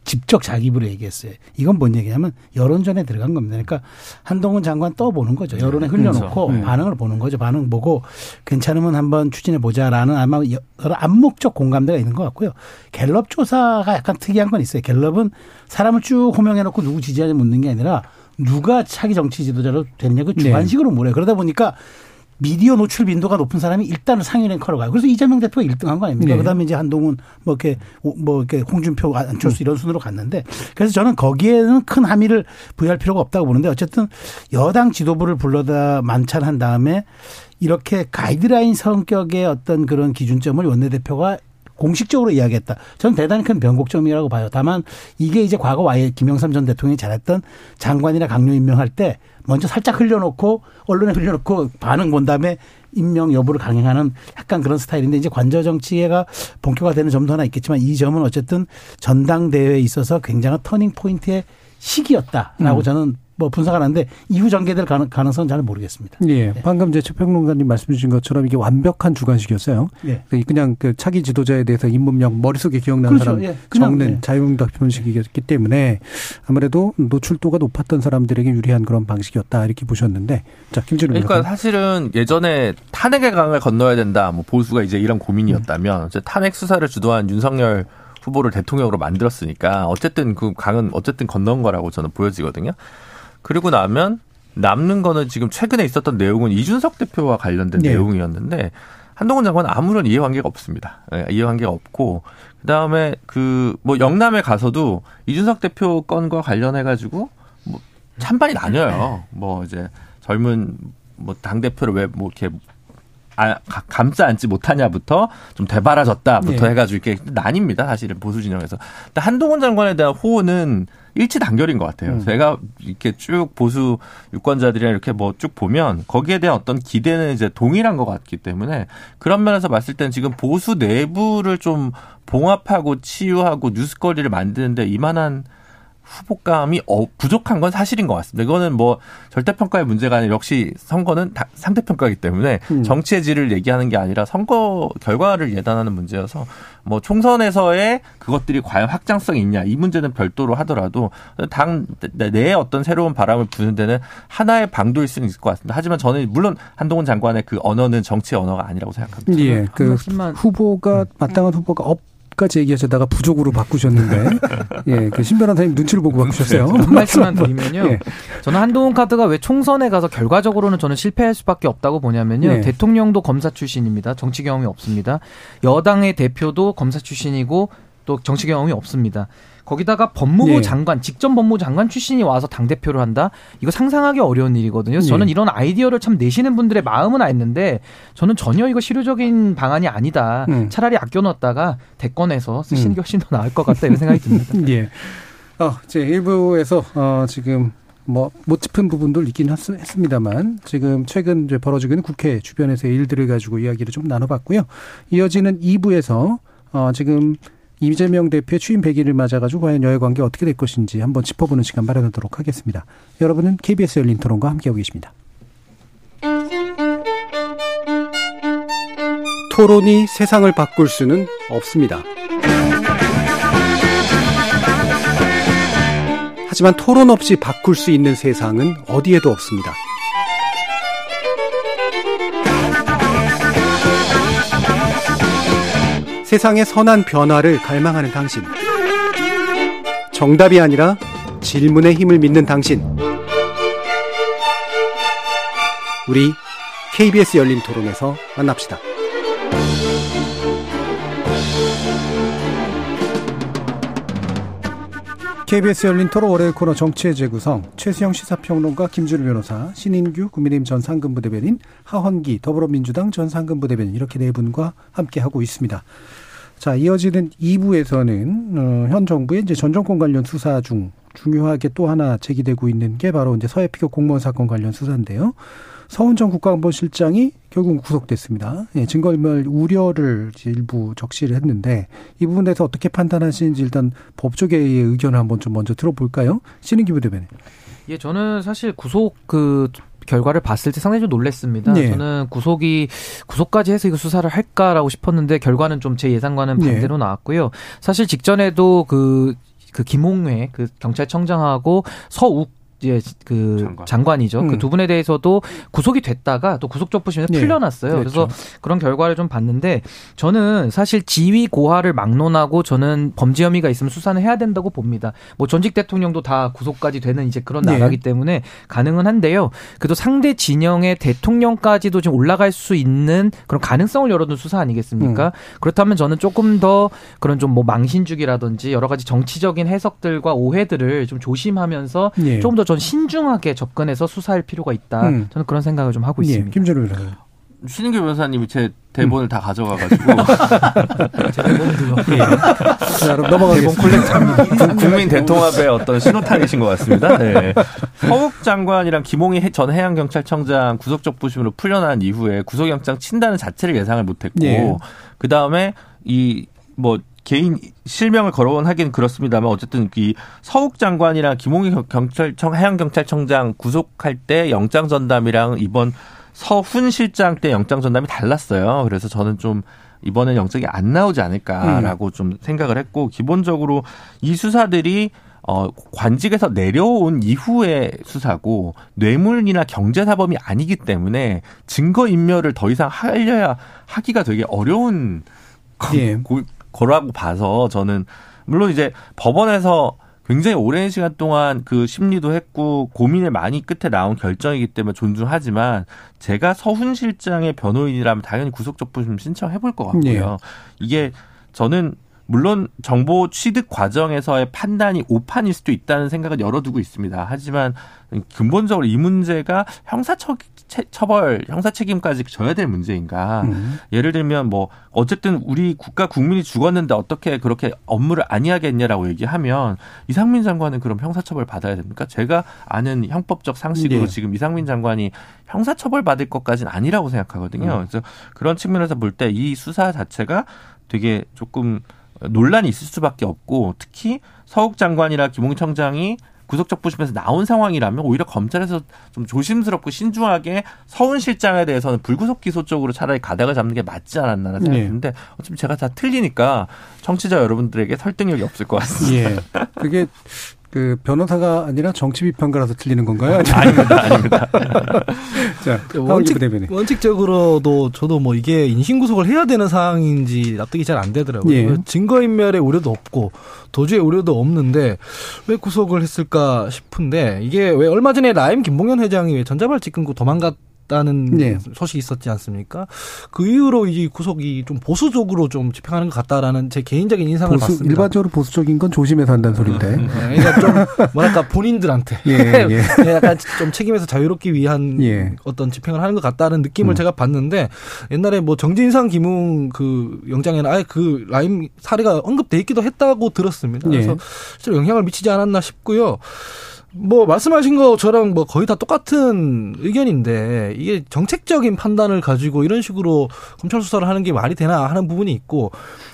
[SPEAKER 6] 직접 자기 입으로 얘기했어요. 이건 뭔 얘기냐면 여론전에 들어간 겁니다. 그러니까 한동훈 장관 떠보는 거죠. 여론에 흘려놓고 그렇죠. 반응을 보는 거죠. 반응 보고 괜찮으면 한번 추진해 보자라는 아마 여러 암묵적 공감대가 있는 것 같고요. 갤럽 조사가 약간 특이한 건 있어요. 갤럽은 사람을 쭉 호명해놓고 누구 지지하냐 묻는 게 아니라 누가 차기 정치 지도자로 되느냐 그 주관식으로 네. 물어요. 그러다 보니까 미디어 노출 빈도가 높은 사람이 일단은 상위 랭커로 가요. 그래서 이재명 대표가 1등한 거 아닙니까? 네. 그다음에 이제 한동훈 뭐 이렇게 뭐 이렇게 홍준표 안철수 이런 순으로 갔는데 그래서 저는 거기에는 큰 함의를 부여할 필요가 없다고 보는데 어쨌든 여당 지도부를 불러다 만찬한 다음에 이렇게 가이드라인 성격의 어떤 그런 기준점을 원내대표가 공식적으로 이야기했다. 저는 대단히 큰 변곡점이라고 봐요. 다만 이게 이제 과거 와해 김영삼 전 대통령이 잘했던 장관이나 각료 임명할 때 먼저 살짝 흘려놓고 언론에 흘려놓고 반응 본 다음에 임명 여부를 강행하는 약간 그런 스타일인데 이제 관저 정치가 본격화되는 점도 하나 있겠지만 이 점은 어쨌든 전당대회에 있어서 굉장한 turning point의 시기였다라고 음. 저는 뭐 분석을 하는데 이후 전개될 가능성은 잘 모르겠습니다.
[SPEAKER 2] 예. 네. 방금 제 최평론가님 말씀 주신 것처럼 이게 완벽한 주관식이었어요. 예. 그냥 그 차기 지도자에 대해서 인문명 머릿속에 기억나는 그렇죠. 사람 예. 적는 예. 자유응답 표현식이었기 때문에 아무래도 노출도가 높았던 사람들에게 유리한 그런 방식이었다 이렇게 보셨는데 자 김진우
[SPEAKER 7] 그러니까 사실은 예전에 탄핵의 강을 건너야 된다. 뭐 보수가 이제 이런 고민이었다면 음. 탄핵 수사를 주도한 윤석열 후보를 대통령으로 만들었으니까 어쨌든 그 강은 어쨌든 건넌 거라고 저는 보여지거든요. 그리고 나면 남는 거는 지금 최근에 있었던 내용은 이준석 대표와 관련된 네. 내용이었는데 한동훈 장관은 아무런 이해관계가 없습니다. 네, 이해관계가 없고 그다음에 그 뭐 영남에 가서도 이준석 대표 건과 관련해 가지고 뭐 찬반이 나뉘어요. 뭐 이제 젊은 뭐당 대표를 왜 뭐 이렇게 아, 감싸 안지 못하냐부터 좀 대바라졌다부터 네. 해가지고 이렇게 나뉩니다. 사실은 보수 진영에서. 근데 한동훈 장관에 대한 호언은 일치 단결인 것 같아요. 음. 제가 이렇게 쭉 보수 유권자들이랑 이렇게 뭐 쭉 보면 거기에 대한 어떤 기대는 이제 동일한 것 같기 때문에 그런 면에서 봤을 때는 지금 보수 내부를 좀 봉합하고 치유하고 뉴스거리를 만드는데 이만한 후보감이 어, 부족한 건 사실인 것 같습니다. 이거는 뭐 절대평가의 문제가 아니라 역시 선거는 상대평가이기 때문에 음. 정치의 질을 얘기하는 게 아니라 선거 결과를 예단하는 문제여서 뭐 총선에서의 그것들이 과연 확장성이 있냐 이 문제는 별도로 하더라도 당 내에 어떤 새로운 바람을 부는 데는 하나의 방도일 수는 있을 것 같습니다. 하지만 저는 물론 한동훈 장관의 그 언어는 정치의 언어가 아니라고 생각합니다.
[SPEAKER 2] 예, 그 후보가 마땅한 후보가 없 까지 얘기하셨다가 부족으로 바꾸셨는데 예, 그 신변환사님 눈치를 보고 바꾸셨어요.
[SPEAKER 4] 한 말씀만 드리면요. 예. 저는 한동훈 카드가 왜 총선에 가서 결과적으로는 저는 실패할 수밖에 없다고 보냐면요. 예. 대통령도 검사 출신입니다. 정치 경험이 없습니다. 여당의 대표도 검사 출신이고 또 정치 경험이 없습니다. 거기다가 법무부 예. 장관, 직접 법무부 장관 출신이 와서 당 대표를 한다? 이거 상상하기 어려운 일이거든요. 그래서 저는 예. 이런 아이디어를 참 내시는 분들의 마음은 알는데 저는 전혀 이거 실효적인 방안이 아니다. 음. 차라리 아껴놨다가 대권에서 쓰시는 음. 게 훨씬 더 나을 것 같다 이런 생각이 듭니다.
[SPEAKER 2] 예. 어, 제 일부에서 어, 지금 뭐못 짚은 부분도 있긴 했습니다만 지금 최근 이제 벌어지고 있는 국회 주변에서의 일들을 가지고 이야기를 좀 나눠봤고요. 이어지는 2부에서 어, 지금 이재명 대표의 취임 100일을 맞아가지고 과연 여야 관계 어떻게 될 것인지 한번 짚어보는 시간 마련하도록 하겠습니다. 여러분은 KBS 열린 토론과 함께하고 계십니다. 토론이 세상을 바꿀 수는 없습니다. 하지만 토론 없이 바꿀 수 있는 세상은 어디에도 없습니다. 세상의 선한 변화를 갈망하는 당신. 정답이 아니라 질문의 힘을 믿는 당신. 우리 KBS 열린 토론에서 만납시다. KBS 열린 토론 월요일 코너 정치의 재구성 최수영 시사평론가 김준우 변호사 신인규 국민의힘 전 상근부대변인 하헌기 더불어민주당 전 상근부대변인 이렇게 네 분과 함께 하고 있습니다. 자, 이어지는 2부에서는 어, 현 정부의 이제 전 정권 관련 수사 중 중요하게 또 하나 제기되고 있는 게 바로 이제 서해 피격 공무원 사건 관련 수사인데요. 서훈정 국가안보실장이 결국 구속됐습니다. 예, 증거인멸 우려를 일부 적시를 했는데 이 부분에서 어떻게 판단하시는지 일단 법조계의 의견을 한번 좀 먼저 들어볼까요? 신인기 부대변인.
[SPEAKER 4] 예, 저는 사실 구속 그 결과를 봤을 때 상당히 좀 놀랐습니다. 네. 저는 구속이 구속까지 해서 이거 수사를 할까라고 싶었는데 결과는 좀 제 예상과는 네. 반대로 네. 나왔고요. 사실 직전에도 그그 그 김홍회 그 경찰청장하고 서욱 예, 그 장관. 이죠 그 음. 그두 분에 대해서도 구속이 됐다가 또 구속 적 부심에서 네. 풀려났어요. 그렇죠. 그래서 그런 결과를 좀 봤는데 저는 사실 지위 고하를 막론하고 저는 범죄 혐의가 있으면 수사는 해야 된다고 봅니다. 뭐 전직 대통령도 다 구속까지 되는 이제 그런 네. 나라기 때문에 가능은 한데요. 그래도 상대 진영의 대통령까지도 좀 올라갈 수 있는 그런 가능성을 열어둔 수사 아니겠습니까? 음. 그렇다면 저는 조금 더 그런 좀 뭐 망신주기라든지 여러 가지 정치적인 해석들과 오해들을 좀 조심하면서 네. 조금 더전 신중하게 접근해서 수사할 필요가 있다. 음. 저는 그런 생각을 좀 하고 예, 있습니다.
[SPEAKER 2] 김준호 변호사.
[SPEAKER 7] 신인규 변호사님이 제 대본을 음. 다 가져가가지고
[SPEAKER 2] 제 대본도요. 예. 자, 그럼 넘어가겠습니다.
[SPEAKER 7] 국민 대통합의 어떤 신호탄이신 것 같습니다. 네. 허욱 장관이랑 김홍희 전 해양경찰청장 구속적 부심으로 풀려난 이후에 구속영장 친다는 자체를 예상을 못했고 예. 그 다음에 이뭐 개인 실명을 거론 하긴 원 그렇습니다만 어쨌든 이 서욱 장관이랑 김홍희 경찰청 해양경찰청장 구속할 때 영장 전담이랑 이번 서훈 실장 때 영장 전담이 달랐어요. 그래서 저는 좀 이번엔 영장이 안 나오지 않을까라고 음. 좀 생각을 했고 기본적으로 이 수사들이 어, 관직에서 내려온 이후의 수사고 뇌물이나 경제사범이 아니기 때문에 증거인멸을 더 이상 하려야 하기가 되게 어려운 예. 거라고 봐서 저는 물론 이제 법원에서 굉장히 오랜 시간 동안 그 심리도 했고 고민을 많이 끝에 나온 결정이기 때문에 존중하지만 제가 서훈 실장의 변호인이라면 당연히 구속적 부심 신청해 볼 것 같고요. 네. 이게 저는 물론 정보 취득 과정에서의 판단이 오판일 수도 있다는 생각을 열어두고 있습니다. 하지만 근본적으로 이 문제가 형사처 처벌, 형사 책임까지 져야 될 문제인가? 음. 예를 들면 뭐 어쨌든 우리 국가 국민이 죽었는데 어떻게 그렇게 업무를 아니하겠냐라고 얘기하면 이상민 장관은 그럼 형사처벌 받아야 됩니까? 제가 아는 형법적 상식으로 네. 지금 이상민 장관이 형사처벌 받을 것까지는 아니라고 생각하거든요. 음. 그래서 그런 측면에서 볼 때 이 수사 자체가 되게 조금 논란이 있을 수밖에 없고 특히 서욱 장관이나 김웅 청장이 구속적 부심에서 나온 상황이라면 오히려 검찰에서 좀 조심스럽고 신중하게 서훈 실장에 대해서는 불구속 기소 쪽으로 차라리 가닥을 잡는 게 맞지 않았나라는 생각이 네. 드는데 어차피 제가 다 틀리니까 청취자 여러분들에게 설득력이 없을 것 같습니다. 예.
[SPEAKER 2] 그게 그 변호사가 아니라 정치 비평가라서 틀리는 건가요?
[SPEAKER 7] 아닙니다, 아닙니다.
[SPEAKER 5] 자, 원칙, 원칙적으로도 저도 뭐 이게 인신 구속을 해야 되는 상황인지 납득이 잘 안 되더라고요. 예. 증거 인멸의 우려도 없고 도주의 우려도 없는데 왜 구속을 했을까 싶은데 이게 왜 얼마 전에 라임 김봉현 회장이 왜 전자발찌 끊고 도망갔 다는 네. 소식이 있었지 않습니까? 그 이후로 이 구속이 좀 보수적으로 좀 집행하는 것 같다라는 제 개인적인 인상을
[SPEAKER 2] 보수,
[SPEAKER 5] 받습니다.
[SPEAKER 2] 일반적으로 보수적인 건 조심해서 한다는 소리인데. 음,
[SPEAKER 5] 음. 그러니까 좀 뭐랄까 본인들한테 예, 예. 약간 좀 책임에서 자유롭기 위한 예. 어떤 집행을 하는 것 같다는 느낌을 음. 제가 봤는데 옛날에 뭐 정진상 김웅 그 영장에는 아예 그 라임 사례가 언급돼 있기도 했다고 들었습니다. 그래서 예. 실제로 영향을 미치지 않았나 싶고요. 뭐 말씀하신 거 저랑 뭐 거의 다 똑같은 의견인데 이게 정책적인 판단을 가지고 이런 식으로 검찰 수사를 하는 게 말이 되나 하는 부분이 있고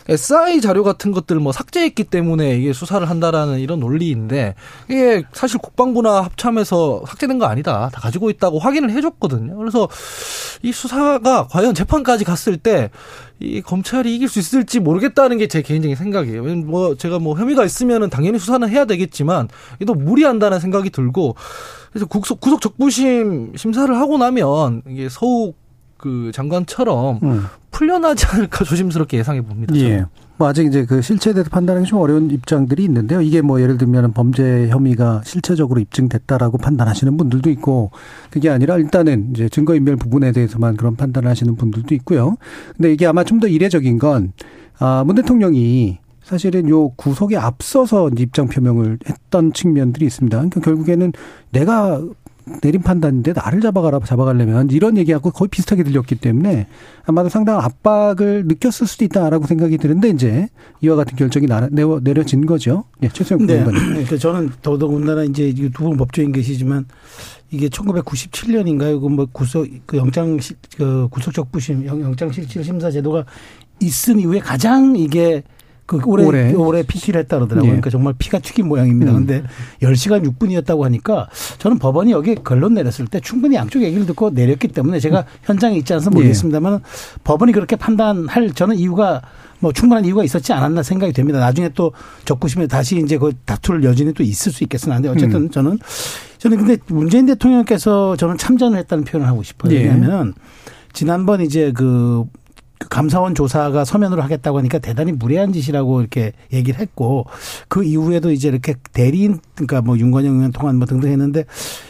[SPEAKER 5] SI 자료 같은 것들 뭐 삭제했기 때문에 이게 수사를 한다라는 이런 논리인데 이게 사실 국방부나 합참에서 삭제된 거 아니다 다 가지고 있다고 확인을 해줬거든요. 그래서 이 수사가 과연 재판까지 갔을 때 이 검찰이 이길 수 있을지 모르겠다는 게 제 개인적인 생각이에요. 뭐 제가 뭐 혐의가 있으면은 당연히 수사는 해야 되겠지만 이도 무리한다는 생각 이 들고 그래서 구속 구속 적부심 심사를 하고 나면 이게 서욱 그 장관처럼 음. 풀려나지 않을까 조심스럽게 예상해 봅니다.
[SPEAKER 2] 예. 뭐 아직 이제 그 실체에 대해서 판단하기 좀 어려운 입장들이 있는데요. 이게 뭐 예를 들면 범죄 혐의가 실체적으로 입증됐다라고 판단하시는 분들도 있고 그게 아니라 일단은 이제 증거 인멸 부분에 대해서만 그런 판단을 하시는 분들도 있고요. 근데 이게 아마 좀 더 이례적인 건 아, 문 대통령이 사실은 요 구속에 앞서서 입장 표명을 했던 측면들이 있습니다. 그러니까 결국에는 내가 내린 판단인데 나를 잡아가라 잡아가려면 이런 얘기하고 거의 비슷하게 들렸기 때문에 아마도 상당한 압박을 느꼈을 수도 있다라고 생각이 드는데 이제 이와 같은 결정이 내려, 내려진 거죠. 예, 최수영
[SPEAKER 6] 네. 네. 그 저는 더더군다나 이제 두분 법조인 계시지만 이게 1997년인가요? 그뭐 구속 그 영장 그 구속적 부심 영장 실질 심사 제도가 있은 이후에 가장 이게 그 올해 올해, 올해 PT를 했다 그러더라고요. 예. 그러니까 정말 피가 튀긴 모양입니다. 음. 근데 10시간 6분이었다고 하니까 저는 법원이 여기 결론 내렸을 때 충분히 양쪽 얘기를 듣고 내렸기 때문에 제가 음. 현장에 있지 않아서 모르겠습니다만 예. 법원이 그렇게 판단할 저는 이유가 뭐 충분한 이유가 있었지 않았나 생각이 됩니다. 나중에 또 적구심에 다시 이제 그 다툴 여진이 또 있을 수 있겠으나 한데 어쨌든 음. 저는 저는 근데 문재인 대통령께서 저는 참전을 했다는 표현을 하고 싶어요. 예. 왜냐하면 지난번 이제 그그 감사원 조사가 서면으로 하겠다고 하니까 대단히 무례한 짓이라고 이렇게 얘기를 했고 그 이후에도 이제 이렇게 대리인 그러니까 뭐 윤건영 의원 통한 뭐 등등 했는데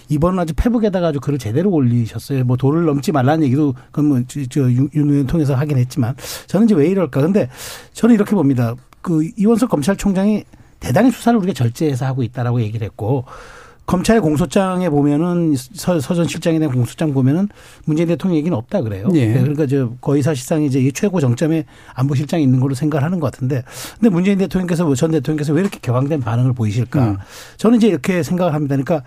[SPEAKER 6] 이번은 아주 페북에다가 아주 글을 제대로 올리셨어요. 뭐 도를 넘지 말라는 얘기도 그건 뭐저윤 의원 통해서 하긴 했지만 저는 이제 왜 이럴까? 근데 저는 이렇게 봅니다. 그 이원석 검찰총장이 대단히 수사를 우리가 절제해서 하고 있다라고 얘기를 했고 검찰의 공소장에 보면은 서, 전 실장에 대한 공소장 보면은 문재인 대통령 얘기는 없다 그래요. 예. 네, 그러니까 저 거의 사실상 이제 이 최고 정점에 안보실장이 있는 걸로 생각을 하는 것 같은데 근데 문재인 대통령께서 뭐전 대통령께서 왜 이렇게 격앙된 반응을 보이실까? 음. 저는 이제 이렇게 생각을 합니다. 그러니까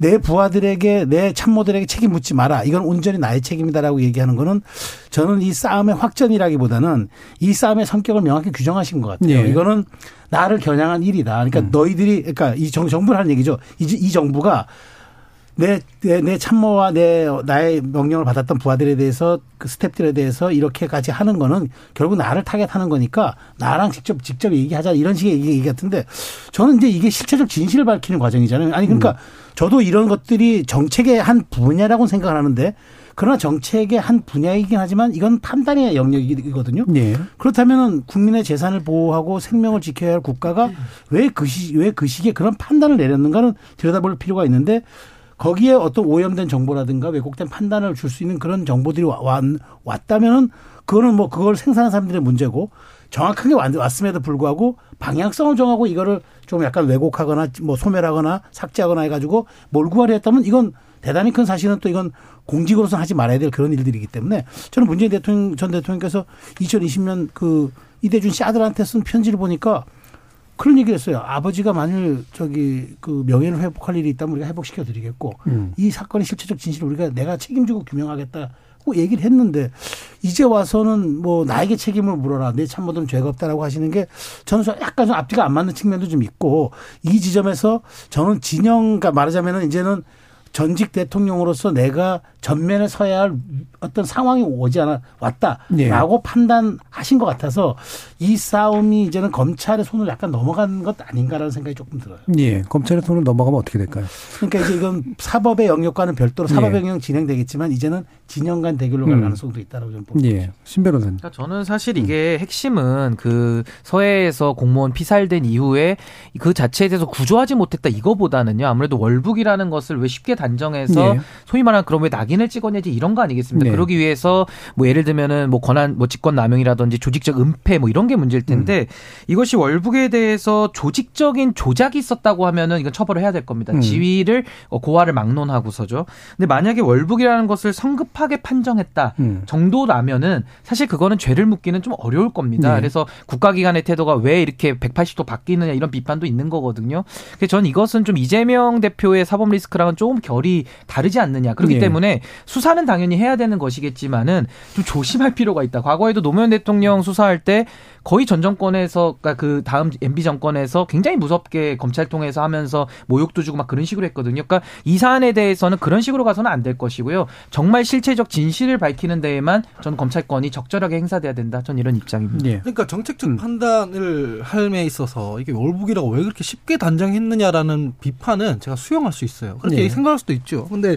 [SPEAKER 6] 내 부하들에게 내 참모들에게 책임 묻지 마라. 이건 온전히 나의 책임이다라고 얘기하는 거는 저는 이 싸움의 확전이라기보다는 이 싸움의 성격을 명확히 규정하신 것 같아요. 예. 이거는 나를 겨냥한 일이다. 그러니까 음. 너희들이 그러니까 이 정, 정부를 하는 얘기죠. 이, 이 정부가 내, 내, 내 참모와 내, 나의 명령을 받았던 부하들에 대해서 그 스탭들에 대해서 이렇게까지 하는 거는 결국 나를 타겟하는 거니까 나랑 직접, 직접 얘기하자 이런 식의 얘기, 같은데 저는 이제 이게 실체적 진실을 밝히는 과정이잖아요. 아니, 그러니까 음. 저도 이런 것들이 정책의 한 분야라고 생각을 하는데 그러나 정책의 한 분야이긴 하지만 이건 판단의 영역이거든요. 네. 그렇다면 국민의 재산을 보호하고 생명을 지켜야 할 국가가 왜그 시, 왜그 시기에 그런 판단을 내렸는가는 들여다볼 필요가 있는데 거기에 어떤 오염된 정보라든가 왜곡된 판단을 줄 수 있는 그런 정보들이 왔, 왔다면은 그거는 뭐 그걸 생산한 사람들의 문제고 정확하게 왔음에도 불구하고 방향성을 정하고 이거를 좀 약간 왜곡하거나 뭐 소멸하거나 삭제하거나 해가지고 몰고 가려 했다면 이건 대단히 큰 사실은 또 이건 공직으로서 하지 말아야 될 그런 일들이기 때문에 저는 문재인 대통령 전 대통령께서 2020년 그 이대준 씨 아들한테 쓴 편지를 보니까 그런 얘기를 했어요. 아버지가 만일 저기 그 명예를 회복할 일이 있다면 우리가 회복시켜 드리겠고 음. 이 사건의 실체적 진실을 우리가 내가 책임지고 규명하겠다. 뭐 얘기를 했는데 이제 와서는 뭐 나에게 책임을 물어라 내 참모들은 죄가 없다라고 하시는 게 저는 약간 좀 앞뒤가 안 맞는 측면도 좀 있고 이 지점에서 저는 진영 과 말하자면은 이제는 전직 대통령으로서 내가 전면에 서야 할 어떤 상황이 오지 않아 왔다라고 예. 판단하신 것 같아서 이 싸움이 이제는 검찰의 손을 약간 넘어간 것 아닌가라는 생각이 조금 들어요.
[SPEAKER 2] 예, 검찰의 손을 넘어가면 어떻게 될까요?
[SPEAKER 6] 그러니까 이제 이건 사법의 영역과는 별도로 사법의 예. 영역 진행되겠지만 이제는 진영 간 대결로 갈 음. 가능성도 있다라고 좀 봅니다.
[SPEAKER 2] 예, 신 변호사님.
[SPEAKER 4] 그러니까 저는 사실 이게 음. 핵심은 그 서해에서 공무원 피살된 이후에 그 자체에 대해서 구조하지 못했다 이거보다는요 아무래도 월북이라는 것을 왜 쉽게 단정해서 예. 소위 말하는 그럼 왜 낙인을 찍어내지 이런 거 아니겠습니까? 네. 그러기 위해서 뭐 예를 들면은 뭐 권한 뭐 직권 남용이라든지 조직적 은폐 뭐 이런 게 문제일 텐데 음. 이것이 월북에 대해서 조직적인 조작이 있었다고 하면은 이건 처벌을 해야 될 겁니다. 음. 지위를 어, 고하를 막론하고서죠. 근데 만약에 월북이라는 것을 성급 하게 판정했다 음. 정도라면은 사실 그거는 죄를 묻기는 좀 어려울 겁니다. 네. 그래서 국가기관의 태도가 왜 이렇게 180도 바뀌느냐 이런 비판도 있는 거거든요. 그래서 저는 이것은 좀 이재명 대표의 사법 리스크랑은 조금 결이 다르지 않느냐. 그렇기 네. 때문에 수사는 당연히 해야 되는 것이겠지만은 좀 조심할 필요가 있다. 과거에도 노무현 대통령 수사할 때 거의 전 정권에서 그러니까 그 다음 MB 정권에서 굉장히 무섭게 검찰 통해서 하면서 모욕도 주고 막 그런 식으로 했거든요. 그러니까 이 사안에 대해서는 그런 식으로 가서는 안 될 것이고요. 정말 실체 적 진실을 밝히는 데에만 전 검찰권이 적절하게 행사돼야 된다. 전 이런 입장입니다.
[SPEAKER 5] 예. 그러니까 정책적 음. 판단을 할에 있어서 이게 월북이라고 왜 그렇게 쉽게 단정했느냐라는 비판은 제가 수용할 수 있어요. 그렇게 예. 생각할 수도 있죠. 근데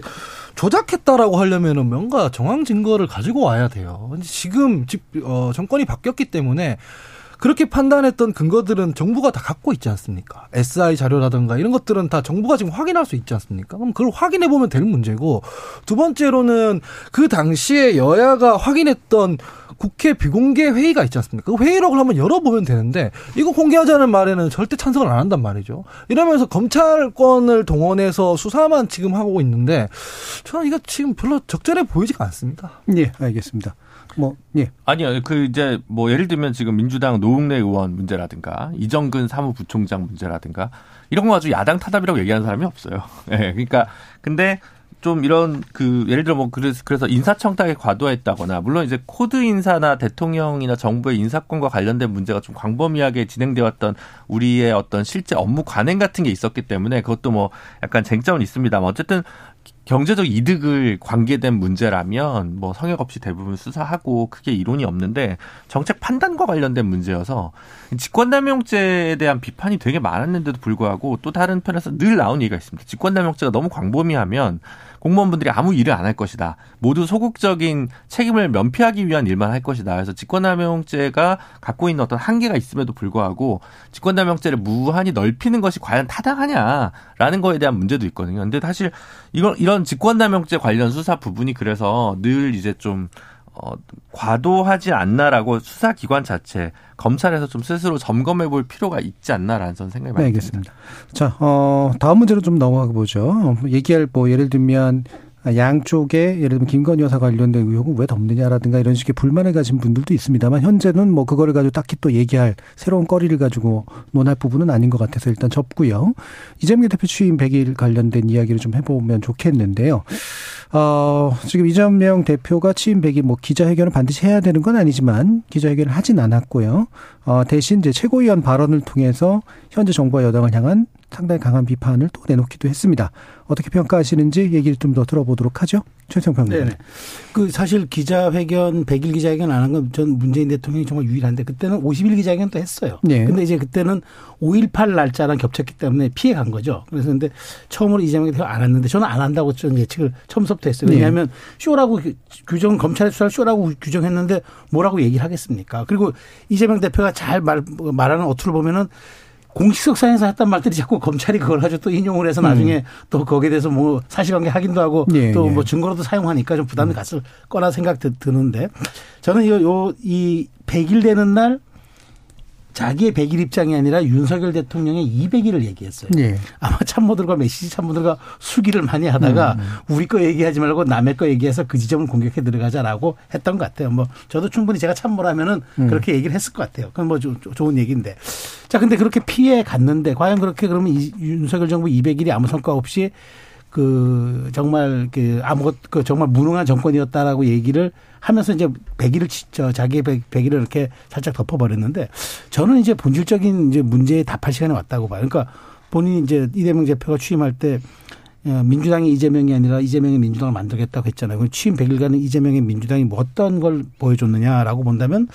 [SPEAKER 5] 조작했다라고 하려면은 뭔가 정황 증거를 가지고 와야 돼요. 지금 집, 어, 정권이 바뀌었기 때문에 그렇게 판단했던 근거들은 정부가 다 갖고 있지 않습니까? SI 자료라든가 이런 것들은 다 정부가 지금 확인할 수 있지 않습니까? 그럼 그걸 확인해 보면 되는 문제고 두 번째로는 그 당시에 여야가 확인했던 국회 비공개 회의가 있지 않습니까? 그 회의록을 한번 열어보면 되는데 이거 공개하자는 말에는 절대 찬성을 안 한단 말이죠. 이러면서 검찰권을 동원해서 수사만 지금 하고 있는데 저는 이거 지금 별로 적절해 보이지가 않습니다.
[SPEAKER 2] 예, 알겠습니다. 뭐, 예.
[SPEAKER 7] 아니요, 그 이제 뭐 예를 들면 지금 민주당 노웅래 의원 문제라든가 이정근 사무부총장 문제라든가 이런 거 가지고 야당 타답이라고 얘기하는 사람이 없어요. 예, 네, 그러니까 근데 좀 이런 그 예를 들어 뭐 그래서 그래서 인사청탁에 과도했다거나 물론 이제 코드 인사나 대통령이나 정부의 인사권과 관련된 문제가 좀 광범위하게 진행돼 왔던 우리의 어떤 실제 업무 관행 같은 게 있었기 때문에 그것도 뭐 약간 쟁점은 있습니다만 어쨌든 경제적 이득을 관계된 문제라면 뭐 성역 없이 대부분 수사하고 크게 이론이 없는데 정책 판단과 관련된 문제여서 직권남용죄에 대한 비판이 되게 많았는데도 불구하고 또 다른 편에서 늘 나온 얘기가 있습니다. 직권남용죄가 너무 광범위하면 공무원분들이 아무 일을 안 할 것이다. 모두 소극적인 책임을 면피하기 위한 일만 할 것이다. 그래서 직권남용죄가 갖고 있는 어떤 한계가 있음에도 불구하고 직권남용죄를 무한히 넓히는 것이 과연 타당하냐라는 거에 대한 문제도 있거든요. 근데 사실 이건 이런 직권남용죄 관련 수사 부분이 그래서 늘 이제 좀 어, 과도하지 않나라고 수사기관 자체, 검찰에서 좀 스스로 점검해 볼 필요가 있지 않나라는 전 생각이 많이 네,
[SPEAKER 2] 듭니다. 자, 어, 다음 문제로 좀 넘어가 보죠. 얘기할 뭐 예를 들면 양쪽에 예를 들면 김건희 여사 관련된 의혹은 왜 덮느냐라든가 이런 식의 불만을 가진 분들도 있습니다만 현재는 뭐 그거를 가지고 딱히 또 얘기할 새로운 거리를 가지고 논할 부분은 아닌 것 같아서 일단 접고요. 이재명 대표 취임 100일 관련된 이야기를 좀 해보면 좋겠는데요. 어, 지금 이재명 대표가 취임 100일 뭐 기자회견을 반드시 해야 되는 건 아니지만 기자회견을 하진 않았고요. 어, 대신 이제 최고위원 발언을 통해서 현재 정부와 여당을 향한 상당히 강한 비판을 또 내놓기도 했습니다. 어떻게 평가하시는지 얘기를 좀 더 들어보도록 하죠. 최성 평론가. 네.
[SPEAKER 6] 그 사실 기자회견 100일 기자회견 안 한 건 전 문재인 대통령이 정말 유일한데 그때는 50일 기자회견도 했어요. 네. 근데 이제 그때는 5.18 날짜랑 겹쳤기 때문에 피해 간 거죠. 그래서 근데 처음으로 이재명 대표 안 했는데 저는 안 한다고 전 예측을 처음부터 했어요. 네. 왜냐하면 네. 쇼라고 규정 검찰의 수사를 쇼라고 규정했는데 뭐라고 얘기를 하겠습니까? 그리고 이재명 대표가 잘 말, 말하는 어투를 보면은 공식석상에서 했단 말들이 자꾸 검찰이 그걸 가지고 또 인용을 해서 나중에 음. 또 거기에 대해서 뭐 사실관계 확인도 하고 예, 또뭐 예. 증거로도 사용하니까 좀 부담이 음. 갔을 거라 생각 드는데 저는 요, 요, 이 100일 되는 날 자기의 100일 입장이 아니라 윤석열 대통령의 200일을 얘기했어요. 네. 아마 참모들과 메시지 참모들과 수기를 많이 하다가 음, 음. 우리 거 얘기하지 말고 남의 거 얘기해서 그 지점을 공격해 들어가자라고 했던 것 같아요. 뭐 저도 충분히 제가 참모라면은 음. 그렇게 얘기를 했을 것 같아요. 그건 뭐 조, 좋은 얘기인데. 자, 근데 그렇게 피해 갔는데 과연 그렇게 그러면 이, 윤석열 정부 200일이 아무 성과 없이 그 정말 그 아무것 그 정말 무능한 정권이었다라고 얘기를 하면서 이제 백일을 저 자기의 백, 백일을 이렇게 살짝 덮어버렸는데 저는 이제 본질적인 이제 문제에 답할 시간이 왔다고 봐요. 그러니까 본인이 이제 이재명 대표가 취임할 때 어, 민주당이 이재명이 아니라 이재명의 민주당을 만들겠다고 했잖아요. 취임 100일간은 이재명의 민주당이 뭐 어떤 걸 보여줬느냐라고 본다면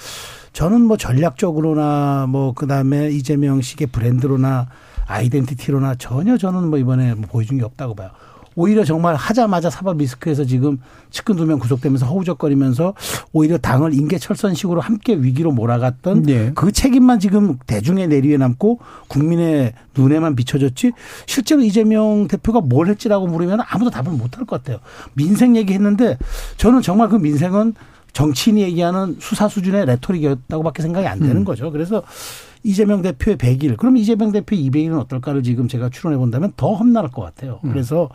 [SPEAKER 6] 저는 뭐 전략적으로나 뭐 그다음에 이재명 식의 브랜드로나 아이덴티티로나 전혀 저는 뭐 이번에 뭐 보여준 게 없다고 봐요. 오히려 정말 하자마자 사법 리스크에서 지금 측근 두 명 구속되면서 허우적거리면서 오히려 당을 인계철선식으로 함께 위기로 몰아갔던 네. 그 책임만 지금 대중의 내리에 남고 국민의 눈에만 비춰졌지 실제로 이재명 대표가 뭘 했지라고 물으면 아무도 답을 못 할 것 같아요. 민생 얘기했는데 저는 정말 그 민생은 정치인이 얘기하는 수사 수준의 레토릭이었다고밖에 생각이 안 되는 음. 거죠. 그래서 이재명 대표의 100일, 그럼 이재명 대표의 200일은 어떨까를 지금 제가 추론해 본다면 더 험난할 것 같아요. 음. 그래서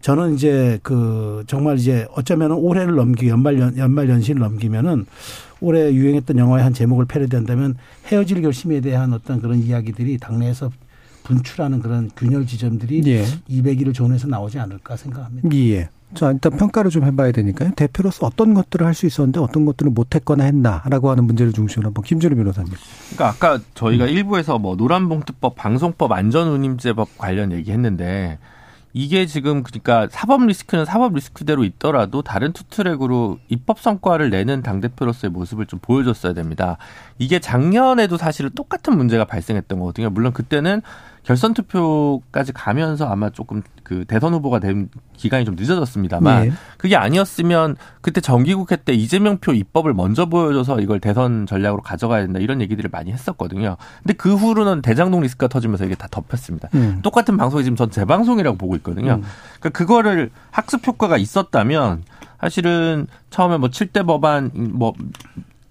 [SPEAKER 6] 저는 이제 그 정말 이제 어쩌면 올해를 넘기 연말 연, 연말 연시를 넘기면은 올해 유행했던 영화의 한 제목을 패러디한다면 헤어질 결심에 대한 어떤 그런 이야기들이 당내에서 분출하는 그런 균열 지점들이 예. 200일을 존해서 나오지 않을까 생각합니다.
[SPEAKER 2] 예. 자, 일단 평가를 좀 해봐야 되니까요. 대표로서 어떤 것들을 할 수 있었는데 어떤 것들을 못했거나 했나라고 하는 문제를 중심으로 한번 김준우 변호사님.
[SPEAKER 7] 그러니까 아까 저희가 음. 일부에서 뭐 노란봉투법, 방송법, 안전운임제법 관련 얘기했는데 이게 지금 그러니까 사법 리스크는 사법 리스크대로 있더라도 다른 투트랙으로 입법 성과를 내는 당 대표로서의 모습을 좀 보여줬어야 됩니다. 이게 작년에도 사실은 똑같은 문제가 발생했던 거거든요. 물론 그때는 결선 투표까지 가면서 아마 조금 그 대선 후보가 된 기간이 좀 늦어졌습니다만 네. 그게 아니었으면 그때 정기국회 때 이재명 표 입법을 먼저 보여줘서 이걸 대선 전략으로 가져가야 된다 이런 얘기들을 많이 했었거든요. 근데 그 후로는 대장동 리스크가 터지면서 이게 다 덮였습니다. 음. 똑같은 방송이 지금 전 재방송이라고 보고 있거든요. 음. 그러니까 그거를 학습 효과가 있었다면 사실은 처음에 뭐 7대 법안 뭐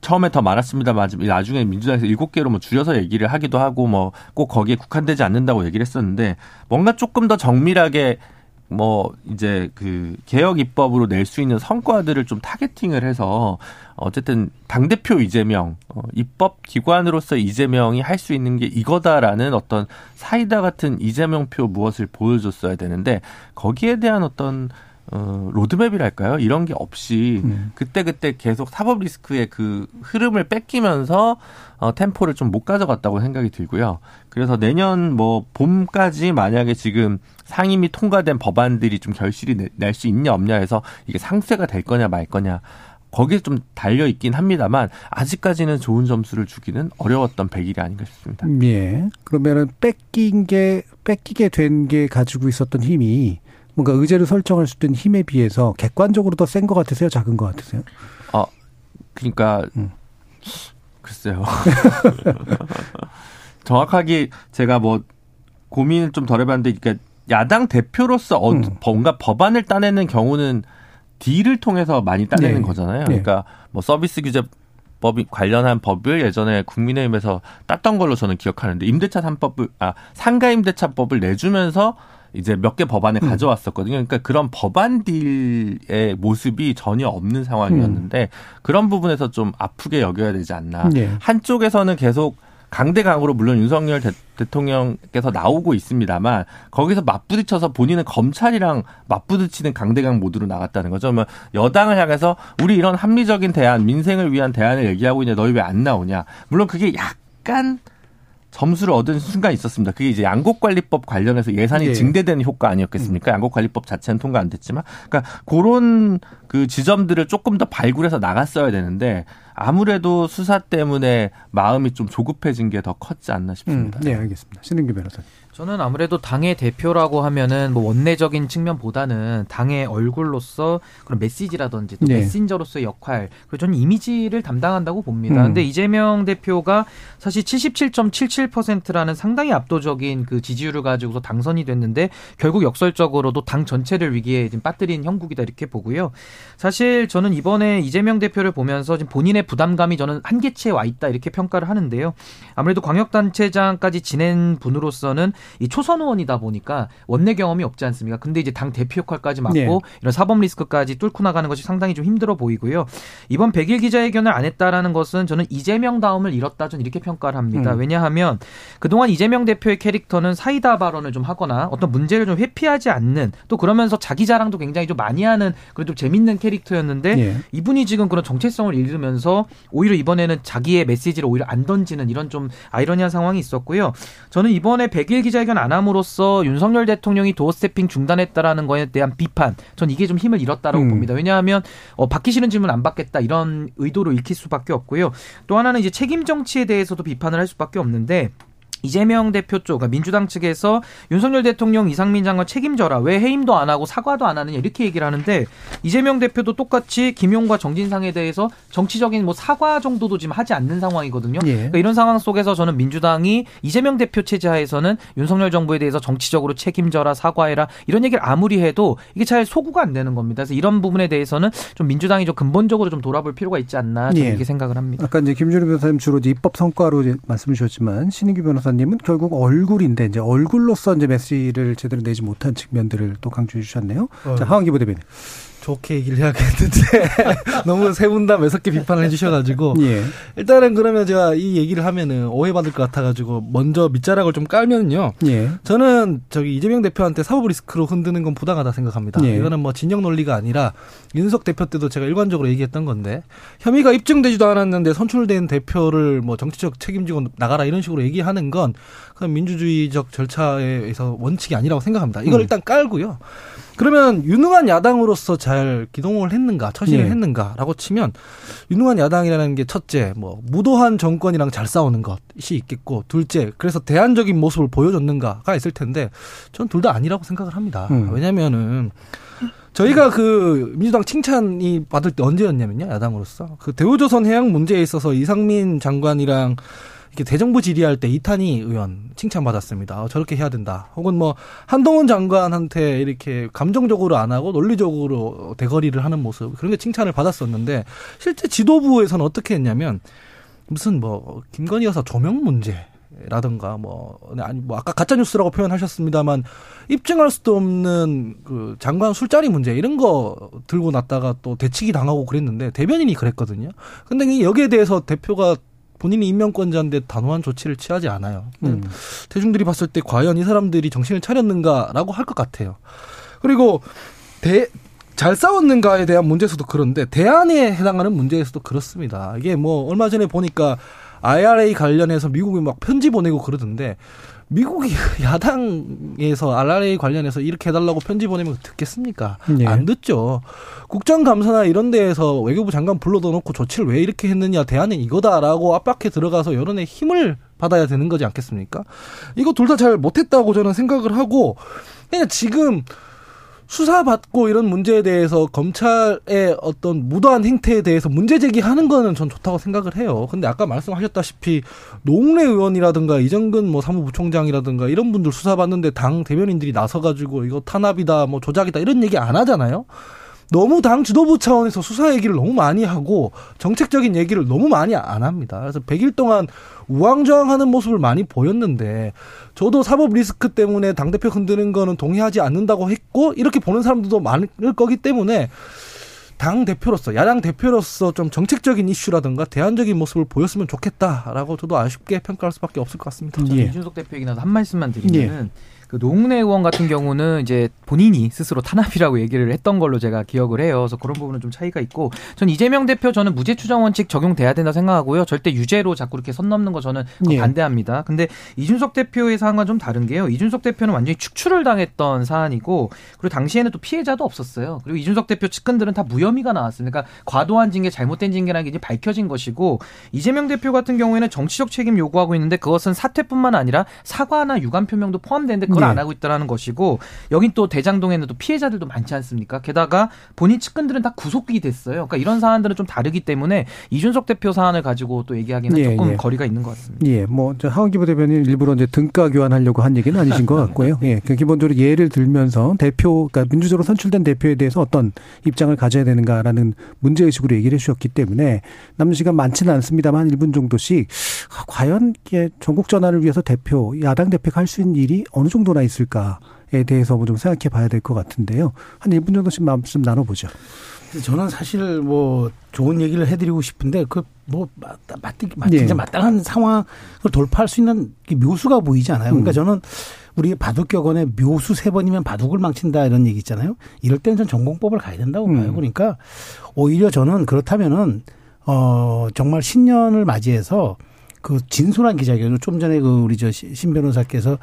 [SPEAKER 7] 처음에 더 많았습니다만 나중에 민주당에서 일곱 개로 뭐 줄여서 얘기를 하기도 하고 뭐 꼭 거기에 국한되지 않는다고 얘기를 했었는데 뭔가 조금 더 정밀하게 뭐 이제 그 개혁 입법으로 낼 수 있는 성과들을 좀 타겟팅을 해서 어쨌든 당 대표 이재명 어, 입법 기관으로서 이재명이 할 수 있는 게 이거다라는 어떤 사이다 같은 이재명표 무엇을 보여줬어야 되는데 거기에 대한 어떤 어, 로드맵이랄까요? 이런 게 없이 음. 그때 그때 계속 사법 리스크의 그 흐름을 뺏기면서 어, 템포를 좀 못 가져갔다고 생각이 들고요. 그래서 내년 뭐 봄까지 만약에 지금 상임위 통과된 법안들이 좀 결실이 낼수 있냐 없냐 해서 이게 상쇄가 될 거냐 말 거냐 거기에 좀 달려 있긴 합니다만 아직까지는 좋은 점수를 주기는 어려웠던 100일이 아닌가 싶습니다.
[SPEAKER 2] 예. 그러면은 뺏긴 게 뺏기게 된 게 가지고 있었던 힘이 뭔가 의제를 설정할 수 있는 힘에 비해서 객관적으로 더 센 것 같으세요? 작은 것 같으세요?
[SPEAKER 7] 어, 그러니까 음. 글쎄요. 정확하게 제가 뭐 고민을 좀 덜 해봤는데, 그러니까 야당 대표로서 어, 음. 뭔가 법안을 따내는 경우는 딜을 통해서 많이 따내는 네. 거잖아요. 네. 그러니까 뭐 서비스 규제 법이 관련한 법을 예전에 국민의힘에서 땄던 걸로 저는 기억하는데 임대차 3법을 아 상가 임대차법을 내주면서 이제 몇 개 법안을 음. 가져왔었거든요. 그러니까 그런 법안 딜의 모습이 전혀 없는 상황이었는데 음. 그런 부분에서 좀 아프게 여겨야 되지 않나. 네. 한쪽에서는 계속 강대강으로 물론 윤석열 대, 통령께서 나오고 있습니다만 거기서 맞부딪혀서 본인은 검찰이랑 맞부딪히는 강대강 모드로 나갔다는 거죠. 뭐 여당을 향해서 우리 이런 합리적인 대안, 민생을 위한 대안을 얘기하고 있는데 너희 왜 안 나오냐. 물론 그게 약간 점수를 얻은 순간이 있었습니다. 그게 이제 양곡관리법 관련해서 예산이 네. 증대되는 효과 아니었겠습니까? 음. 양곡관리법 자체는 통과 안 됐지만, 그러니까 그런 그 지점들을 조금 더 발굴해서 나갔어야 되는데 아무래도 수사 때문에 마음이 좀 조급해진 게 더 컸지 않나 싶습니다.
[SPEAKER 2] 음, 네, 알겠습니다. 신은규 변호사님.
[SPEAKER 4] 저는 아무래도 당의 대표라고 하면은 뭐 원내적인 측면보다는 당의 얼굴로서 그런 메시지라든지 또 네. 메신저로서의 역할 그리고 저는 이미지를 담당한다고 봅니다. 음. 근데 이재명 대표가 사실 77.77%라는 상당히 압도적인 그 지지율을 가지고서 당선이 됐는데 결국 역설적으로도 당 전체를 위기에 지금 빠뜨린 형국이다 이렇게 보고요. 사실 저는 이번에 이재명 대표를 보면서 지금 본인의 부담감이 저는 한계치에 와 있다 이렇게 평가를 하는데요. 아무래도 광역단체장까지 지낸 분으로서는 이 초선 의원이다 보니까 원내 경험이 없지 않습니까? 근데 이제 당 대표 역할까지 맡고 네. 이런 사법 리스크까지 뚫고 나가는 것이 상당히 좀 힘들어 보이고요. 이번 100일 기자회견을 안 했다라는 것은 저는 이재명 다음을 잃었다 전 이렇게 평가를 합니다. 음. 왜냐하면 그동안 이재명 대표의 캐릭터는 사이다 발언을 좀 하거나 어떤 문제를 좀 회피하지 않는 또 그러면서 자기 자랑도 굉장히 좀 많이 하는 그래도 재밌는 캐릭터였는데 예. 이분이 지금 그런 정체성을 잃으면서 오히려 이번에는 자기의 메시지를 오히려 안 던지는 이런 좀 아이러니한 상황이 있었고요. 저는 이번에 100일 기자 회견 안 함으로써 윤석열 대통령이 도어 스태핑 중단했다라는 거에 대한 비판 전 이게 좀 힘을 잃었다라고 음. 봅니다. 왜냐하면 어, 받기 싫은 질문 안 받겠다 이런 의도로 읽힐 수밖에 없고요. 또 하나는 이제 책임 정치에 대해서도 비판을 할 수밖에 없는데 이재명 대표 쪽, 그러니까 민주당 측에서 윤석열 대통령 이상민 장관 책임져라. 왜 해임도 안 하고 사과도 안 하느냐 이렇게 얘기를 하는데 이재명 대표도 똑같이 김용과 정진상에 대해서 정치적인 뭐 사과 정도도 지금 하지 않는 상황이거든요. 예. 그러니까 이런 상황 속에서 저는 민주당이 이재명 대표 체제하에서는 윤석열 정부에 대해서 정치적으로 책임져라, 사과해라 이런 얘기를 아무리 해도 이게 잘 소구가 안 되는 겁니다. 그래서 이런 부분에 대해서는 좀 민주당이 좀 근본적으로 좀 돌아볼 필요가 있지 않나 예. 이렇게 생각을 합니다.
[SPEAKER 2] 아까 이제 김준우 변호사님 주로 입법 성과로 말씀을 주셨지만 신인규 변호사 변호사님은 결국 얼굴인데 이제 얼굴로서 이제 메시지를 제대로 내지 못한 측면들을 또 강조해 주셨네요. 어. 자, 하원기 부대변인.
[SPEAKER 5] 좋게 얘기를 해야겠는데 너무 세 분 다 매섭게 비판을 해주셔가지고 예. 일단은 그러면 제가 이 얘기를 하면은 오해받을 것 같아가지고 먼저 밑자락을 좀 깔면요. 예. 저는 저기 이재명 대표한테 사법 리스크로 흔드는 건 부당하다 생각합니다. 예. 이거는 뭐 진영 논리가 아니라 윤석 대표 때도 제가 일관적으로 얘기했던 건데 혐의가 입증되지도 않았는데 선출된 대표를 뭐 정치적 책임지고 나가라 이런 식으로 얘기하는 건 그건 민주주의적 절차에 의해서 원칙이 아니라고 생각합니다. 이걸 음. 일단 깔고요. 그러면 유능한 야당으로서 잘 기동을 했는가, 처신을 네. 했는가라고 치면 유능한 야당이라는 게 첫째, 뭐 무도한 정권이랑 잘 싸우는 것이 있겠고, 둘째, 그래서 대안적인 모습을 보여줬는가가 있을 텐데, 전 둘 다 아니라고 생각을 합니다. 음. 왜냐면은 저희가 그 민주당 칭찬이 받을 때 언제였냐면요, 야당으로서 그 대우조선 해양 문제에 있어서 이상민 장관이랑 대정부 질의할 때 이탄희 의원 칭찬받았습니다. 어, 저렇게 해야 된다. 혹은 뭐 한동훈 장관한테 이렇게 감정적으로 안 하고 논리적으로 대거리를 하는 모습 그런 게 칭찬을 받았었는데 실제 지도부에서는 어떻게 했냐면 무슨 뭐 김건희 여사 조명 문제 라든가 뭐 아니 뭐 아까 가짜 뉴스라고 표현하셨습니다만 입증할 수도 없는 그 장관 술자리 문제 이런 거 들고 났다가 또 대치기 당하고 그랬는데 대변인이 그랬거든요. 근데 여기에 대해서 대표가 본인이 임명권자인데 단호한 조치를 취하지 않아요. 음. 대중들이 봤을 때 과연 이 사람들이 정신을 차렸는가라고 할 것 같아요. 그리고 대, 잘 싸웠는가에 대한 문제에서도 그런데 대안에 해당하는 문제에서도 그렇습니다. 이게 뭐 얼마 전에 보니까 IRA 관련해서 미국이 막 편지 보내고 그러던데 미국이 야당에서 RRA 관련해서 이렇게 해달라고 편지 보내면 듣겠습니까? 네. 안 듣죠. 국정감사나 이런 데에서 외교부 장관 불러다 놓고 조치를 왜 이렇게 했느냐, 대안은 이거다라고 압박해 들어가서 여론의 힘을 받아야 되는 거지 않겠습니까? 이거 둘 다 잘 못했다고 저는 생각을 하고, 그냥 지금 수사받고 이런 문제에 대해서 검찰의 어떤 무도한 행태에 대해서 문제 제기하는 거는 전 좋다고 생각을 해요. 근데 아까 말씀하셨다시피 노웅래 의원이라든가 이정근 뭐 사무부총장이라든가 이런 분들 수사받는데 당 대변인들이 나서가지고 이거 탄압이다 뭐 조작이다 이런 얘기 안 하잖아요. 너무 당 지도부 차원에서 수사 얘기를 너무 많이 하고 정책적인 얘기를 너무 많이 안 합니다. 그래서 100일 동안 우왕좌왕하는 모습을 많이 보였는데 저도 사법 리스크 때문에 당 대표 흔드는 거는 동의하지 않는다고 했고 이렇게 보는 사람들도 많을 거기 때문에 당 대표로서 야당 대표로서 좀 정책적인 이슈라든가 대안적인 모습을 보였으면 좋겠다라고 저도 아쉽게 평가할 수밖에 없을 것 같습니다.
[SPEAKER 4] 예. 이준석 대표 얘기 나서 한 말씀만 드리면은 예. 그 노웅래 의원 같은 경우는 이제 본인이 스스로 탄압이라고 얘기를 했던 걸로 제가 기억을 해요. 그래서 그런 부분은 좀 차이가 있고 전 이재명 대표 저는 무죄 추정 원칙 적용돼야 된다 생각하고요. 절대 유죄로 자꾸 이렇게 선 넘는 거 저는 예. 반대합니다. 근데 이준석 대표의 사안과 좀 다른 게요. 이준석 대표는 완전히 축출을 당했던 사안이고 그리고 당시에는 또 피해자도 없었어요. 그리고 이준석 대표 측근들은 다 무혐의가 나왔습니다. 그러니까 과도한 징계, 잘못된 징계라는 게 이제 밝혀진 것이고 이재명 대표 같은 경우에는 정치적 책임 요구하고 있는데 그것은 사퇴뿐만 아니라 사과나 유감 표명도 포함되는데 그걸
[SPEAKER 2] 네.
[SPEAKER 4] 안 하고 있다라는 것이고 여긴 또 대장동에는 또 피해자들도 많지 않습니까? 게다가 본인 측근들은 다 구속이 됐어요. 그러니까 이런 사안들은 좀 다르기 때문에 이준석 대표 사안을 가지고 또 얘기하기는
[SPEAKER 2] 예,
[SPEAKER 4] 조금
[SPEAKER 2] 예.
[SPEAKER 4] 거리가 있는 것 같습니다.
[SPEAKER 2] 예, 뭐, 저 하원기 부 대변인 일부러 이제 등가 교환하려고 한 얘기는 아니신 것 같고요. 예, 그 기본적으로 예를 들면서 대표, 그러니까 민주적으로 선출된 대표에 대해서 어떤 입장을 가져야 되는가라는 문제 의식으로 얘기를 해 주셨기 때문에 남는 시간 많지는 않습니다만 한 1분 정도씩 아, 과연 이게 전국 전환을 위해서 대표, 야당 대표가 할 수 있는 일이 어느 정도 나 있을까에 대해서 뭐좀 생각해 봐야 될 것 같은데요. 한 1분 정도씩 말씀 나눠보죠.
[SPEAKER 6] 저는 사실 뭐 좋은 얘기를 해드리고 싶은데 그뭐 맞다 진짜
[SPEAKER 2] 예.
[SPEAKER 6] 마땅한 상황을 돌파할 수 있는 게 묘수가 보이지 않아요. 그러니까
[SPEAKER 2] 음.
[SPEAKER 6] 저는 우리 바둑 격언에 묘수 세 번이면 바둑을 망친다 이런 얘기 있잖아요. 이럴 때는 전 전공법을 가야 된다고 봐요.
[SPEAKER 2] 음.
[SPEAKER 6] 그러니까 오히려 저는 그렇다면은 어 정말 신년을 맞이해서 그 진솔한 기자회견을 좀 전에 그 우리 저 신 변호사께서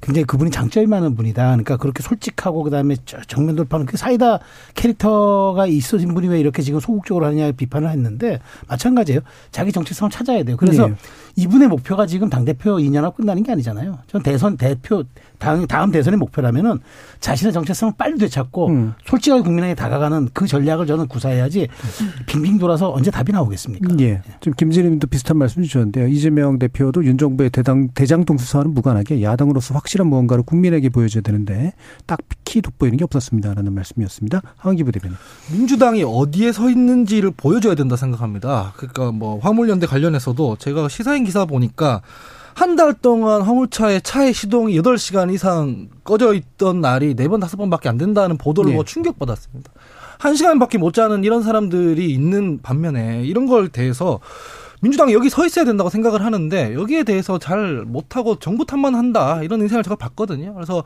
[SPEAKER 6] 굉장히 그분이 장점이 많은 분이다. 그러니까 그렇게 솔직하고 그다음에 저- 정면 돌파하는 그 사이다 캐릭터가 있어진 분이 왜 이렇게 지금 소극적으로 하냐 비판을 했는데 마찬가지예요. 자기 정체성을 찾아야 돼요. 그래서
[SPEAKER 2] 네.
[SPEAKER 6] 이분의 목표가 지금 당 대표 2년하고 끝나는 게 아니잖아요. 전 대선 대표 당, 다음 대선의 목표라면은 자신의 정체성을 빨리 되찾고
[SPEAKER 2] 음.
[SPEAKER 6] 솔직하게 국민에게 다가가는 그 전략을 저는 구사해야지 빙빙 돌아서 언제 답이 나오겠습니까?
[SPEAKER 2] 예. 좀 김진희님도 비슷한 말씀 주셨는데요. 이 재명 대표도 윤 정부의 대당, 대장동 수사와는 무관하게 야당으로서 확실한 무언가를 국민에게 보여줘야 되는데 딱히 돋보이는 게 없었습니다라는 말씀이었습니다. 하은기 부대변인.
[SPEAKER 5] 민주당이 어디에 서 있는지를 보여줘야 된다 생각합니다. 그러니까 뭐 화물연대 관련해서도 제가 시사인 기사 보니까 한달 동안 화물차에 차의 시동이 8시간 이상 꺼져 있던 날이 4번, 5번밖에 안 된다는 보도를
[SPEAKER 2] 네.
[SPEAKER 5] 뭐 충격받았습니다. 한 시간밖에 못 자는 이런 사람들이 있는 반면에 이런 걸 대해서 민주당이 여기 서 있어야 된다고 생각을 하는데 여기에 대해서 잘 못하고 정부 탓만 한다 이런 인생을 제가 봤거든요. 그래서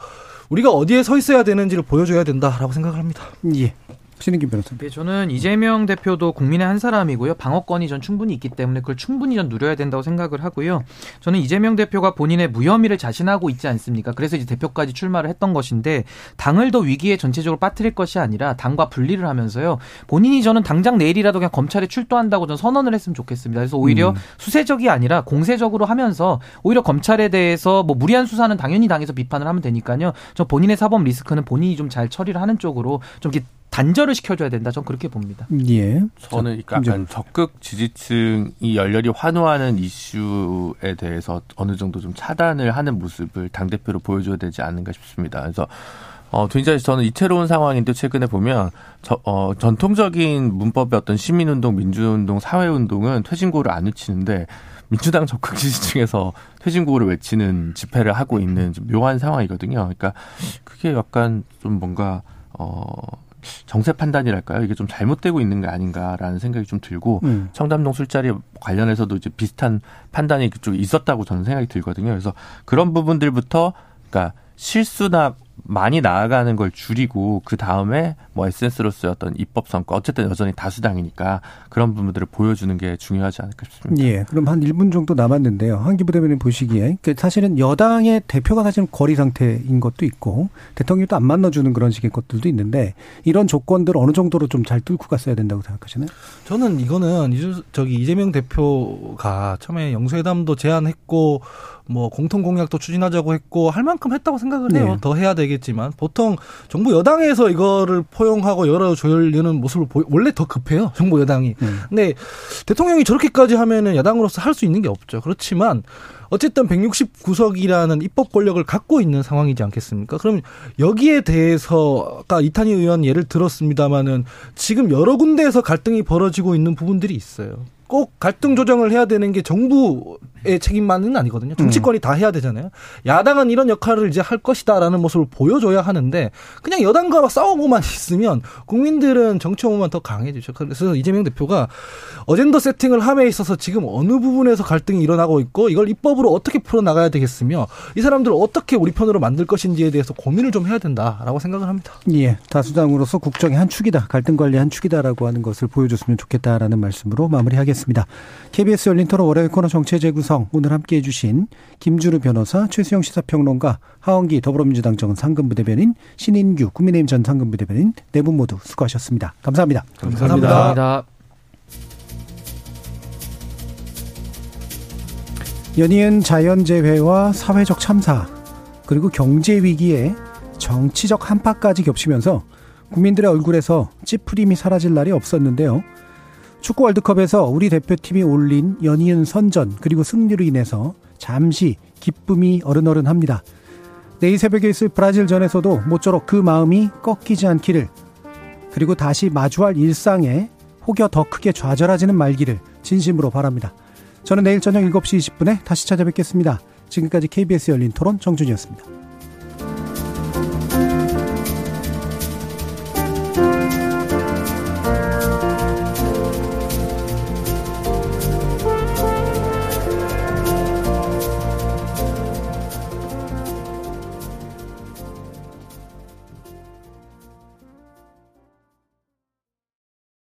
[SPEAKER 5] 우리가 어디에 서 있어야 되는지를 보여줘야 된다라고 생각을 합니다.
[SPEAKER 2] 예. 신인김 변호사님.
[SPEAKER 4] 네, 저는 이재명 대표도 국민의 한 사람이고요. 방어권이 전 충분히 있기 때문에 그걸 충분히 전 누려야 된다고 생각을 하고요. 저는 이재명 대표가 본인의 무혐의를 자신하고 있지 않습니까? 그래서 이제 대표까지 출마를 했던 것인데 당을 더 위기에 전체적으로 빠뜨릴 것이 아니라 당과 분리를 하면서요. 본인이 저는 당장 내일이라도 그냥 검찰에 출두한다고 전 선언을 했으면 좋겠습니다. 그래서 오히려
[SPEAKER 2] 음.
[SPEAKER 4] 수세적이 아니라 공세적으로 하면서 오히려 검찰에 대해서 뭐 무리한 수사는 당연히 당에서 비판을 하면 되니까요. 저 본인의 사법 리스크는 본인이 좀 잘 처리를 하는 쪽으로 좀 이렇게 단절을 시켜줘야 된다. 전 그렇게 봅니다.
[SPEAKER 2] 예.
[SPEAKER 7] 저는 약간 적극 지지층이 열렬히 환호하는 이슈에 대해서 어느 정도 좀 차단을 하는 모습을 당 대표로 보여줘야 되지 않는가 싶습니다. 그래서 어, 굉장히 저는 이채로운 상황인데 최근에 보면 저, 어, 전통적인 문법의 어떤 시민운동, 민주운동, 사회운동은 퇴진구를 안 외치는데 민주당 적극 지지층에서 퇴진구를 외치는 집회를 하고 있는 좀 묘한 상황이거든요. 그러니까 그게 약간 좀 뭔가 어, 정세 판단이랄까요? 이게 좀 잘못되고 있는 게 아닌가라는 생각이 좀 들고
[SPEAKER 2] 음.
[SPEAKER 7] 청담동 술자리 관련해서도 이제 비슷한 판단이 그쪽에 있었다고 저는 생각이 들거든요. 그래서 그런 부분들부터 그러니까 실수나 많이 나아가는 걸 줄이고 그 다음에 뭐 에센스로서의 어떤 입법 성과 어쨌든 여전히 다수당이니까 그런 부분들을 보여주는 게 중요하지 않을까 싶습니다.
[SPEAKER 2] 예. 그럼 한 1분 정도 남았는데요. 한기 부 대변인 보시기에 그 사실은 여당의 대표가 사실은 거리 상태인 것도 있고 대통령이 또안 만나주는 그런 식의 것들도 있는데 이런 조건들 어느 정도로 좀 잘 뚫고 갔어야 된다고 생각하시나요?
[SPEAKER 5] 저는 이거는 저기 이재명 대표가 처음에 영수회담도 제안했고 뭐 공통 공약도 추진하자고 했고 할 만큼 했다고 생각을 해요.
[SPEAKER 2] 네.
[SPEAKER 5] 더 해야 되겠지만 보통 정부 여당에서 이거를 포용하고 열어줘려는 모습을 보, 원래 더 급해요. 정부 여당이.
[SPEAKER 2] 음.
[SPEAKER 5] 근데 대통령이 저렇게까지 하면은 야당으로서 할 수 있는 게 없죠. 그렇지만 어쨌든 169석이라는 입법 권력을 갖고 있는 상황이지 않겠습니까? 그럼 여기에 대해서 아까 이탄희 의원 예를 들었습니다마는 지금 여러 군데에서 갈등이 벌어지고 있는 부분들이 있어요. 꼭 갈등 조정을 해야 되는 게 정부 의 책임만은 아니거든요. 정치권이 다 해야 되잖아요. 야당은 이런 역할을 이제 할 것이다라는 모습을 보여줘야 하는데 그냥 여당과 막 싸우고만 있으면 국민들은 정치 혐오만 더 강해지죠. 그래서 이재명 대표가 어젠더 세팅을 함에 있어서 지금 어느 부분에서 갈등이 일어나고 있고 이걸 입법으로 어떻게 풀어나가야 되겠으며 이 사람들을 어떻게 우리 편으로 만들 것인지에 대해서 고민을 좀 해야 된다라고 생각을 합니다.
[SPEAKER 2] 예. 다수당으로서 국정의 한 축이다. 갈등 관리 한 축이다라고 하는 것을 보여줬으면 좋겠다라는 말씀으로 마무리하겠습니다. KBS 열린 토론 월요일 코너 정체 재구성 오늘 함께 해 주신 김주루 변호사, 최수영 시사평론가, 하원기 더불어민주당 정 상근부 대변인, 신인규 국민의힘 전 상근부 대변인 네 분 모두 수고하셨습니다. 감사합니다.
[SPEAKER 5] 감사합니다.
[SPEAKER 4] 감사합니다.
[SPEAKER 2] 연이은 자연재해와 사회적 참사 그리고 경제 위기에 정치적 한파까지 겹치면서 국민들의 얼굴에서 찌푸림이 사라질 날이 없었는데요. 축구 월드컵에서 우리 대표팀이 올린 연이은 선전 그리고 승리로 인해서 잠시 기쁨이 어른어른합니다. 내일 새벽에 있을 브라질전에서도 모쪼록 그 마음이 꺾이지 않기를 그리고 다시 마주할 일상에 혹여 더 크게 좌절하지는 말기를 진심으로 바랍니다. 저는 내일 저녁 7시 20분에 다시 찾아뵙겠습니다. 지금까지 KBS 열린 토론 정준이었습니다.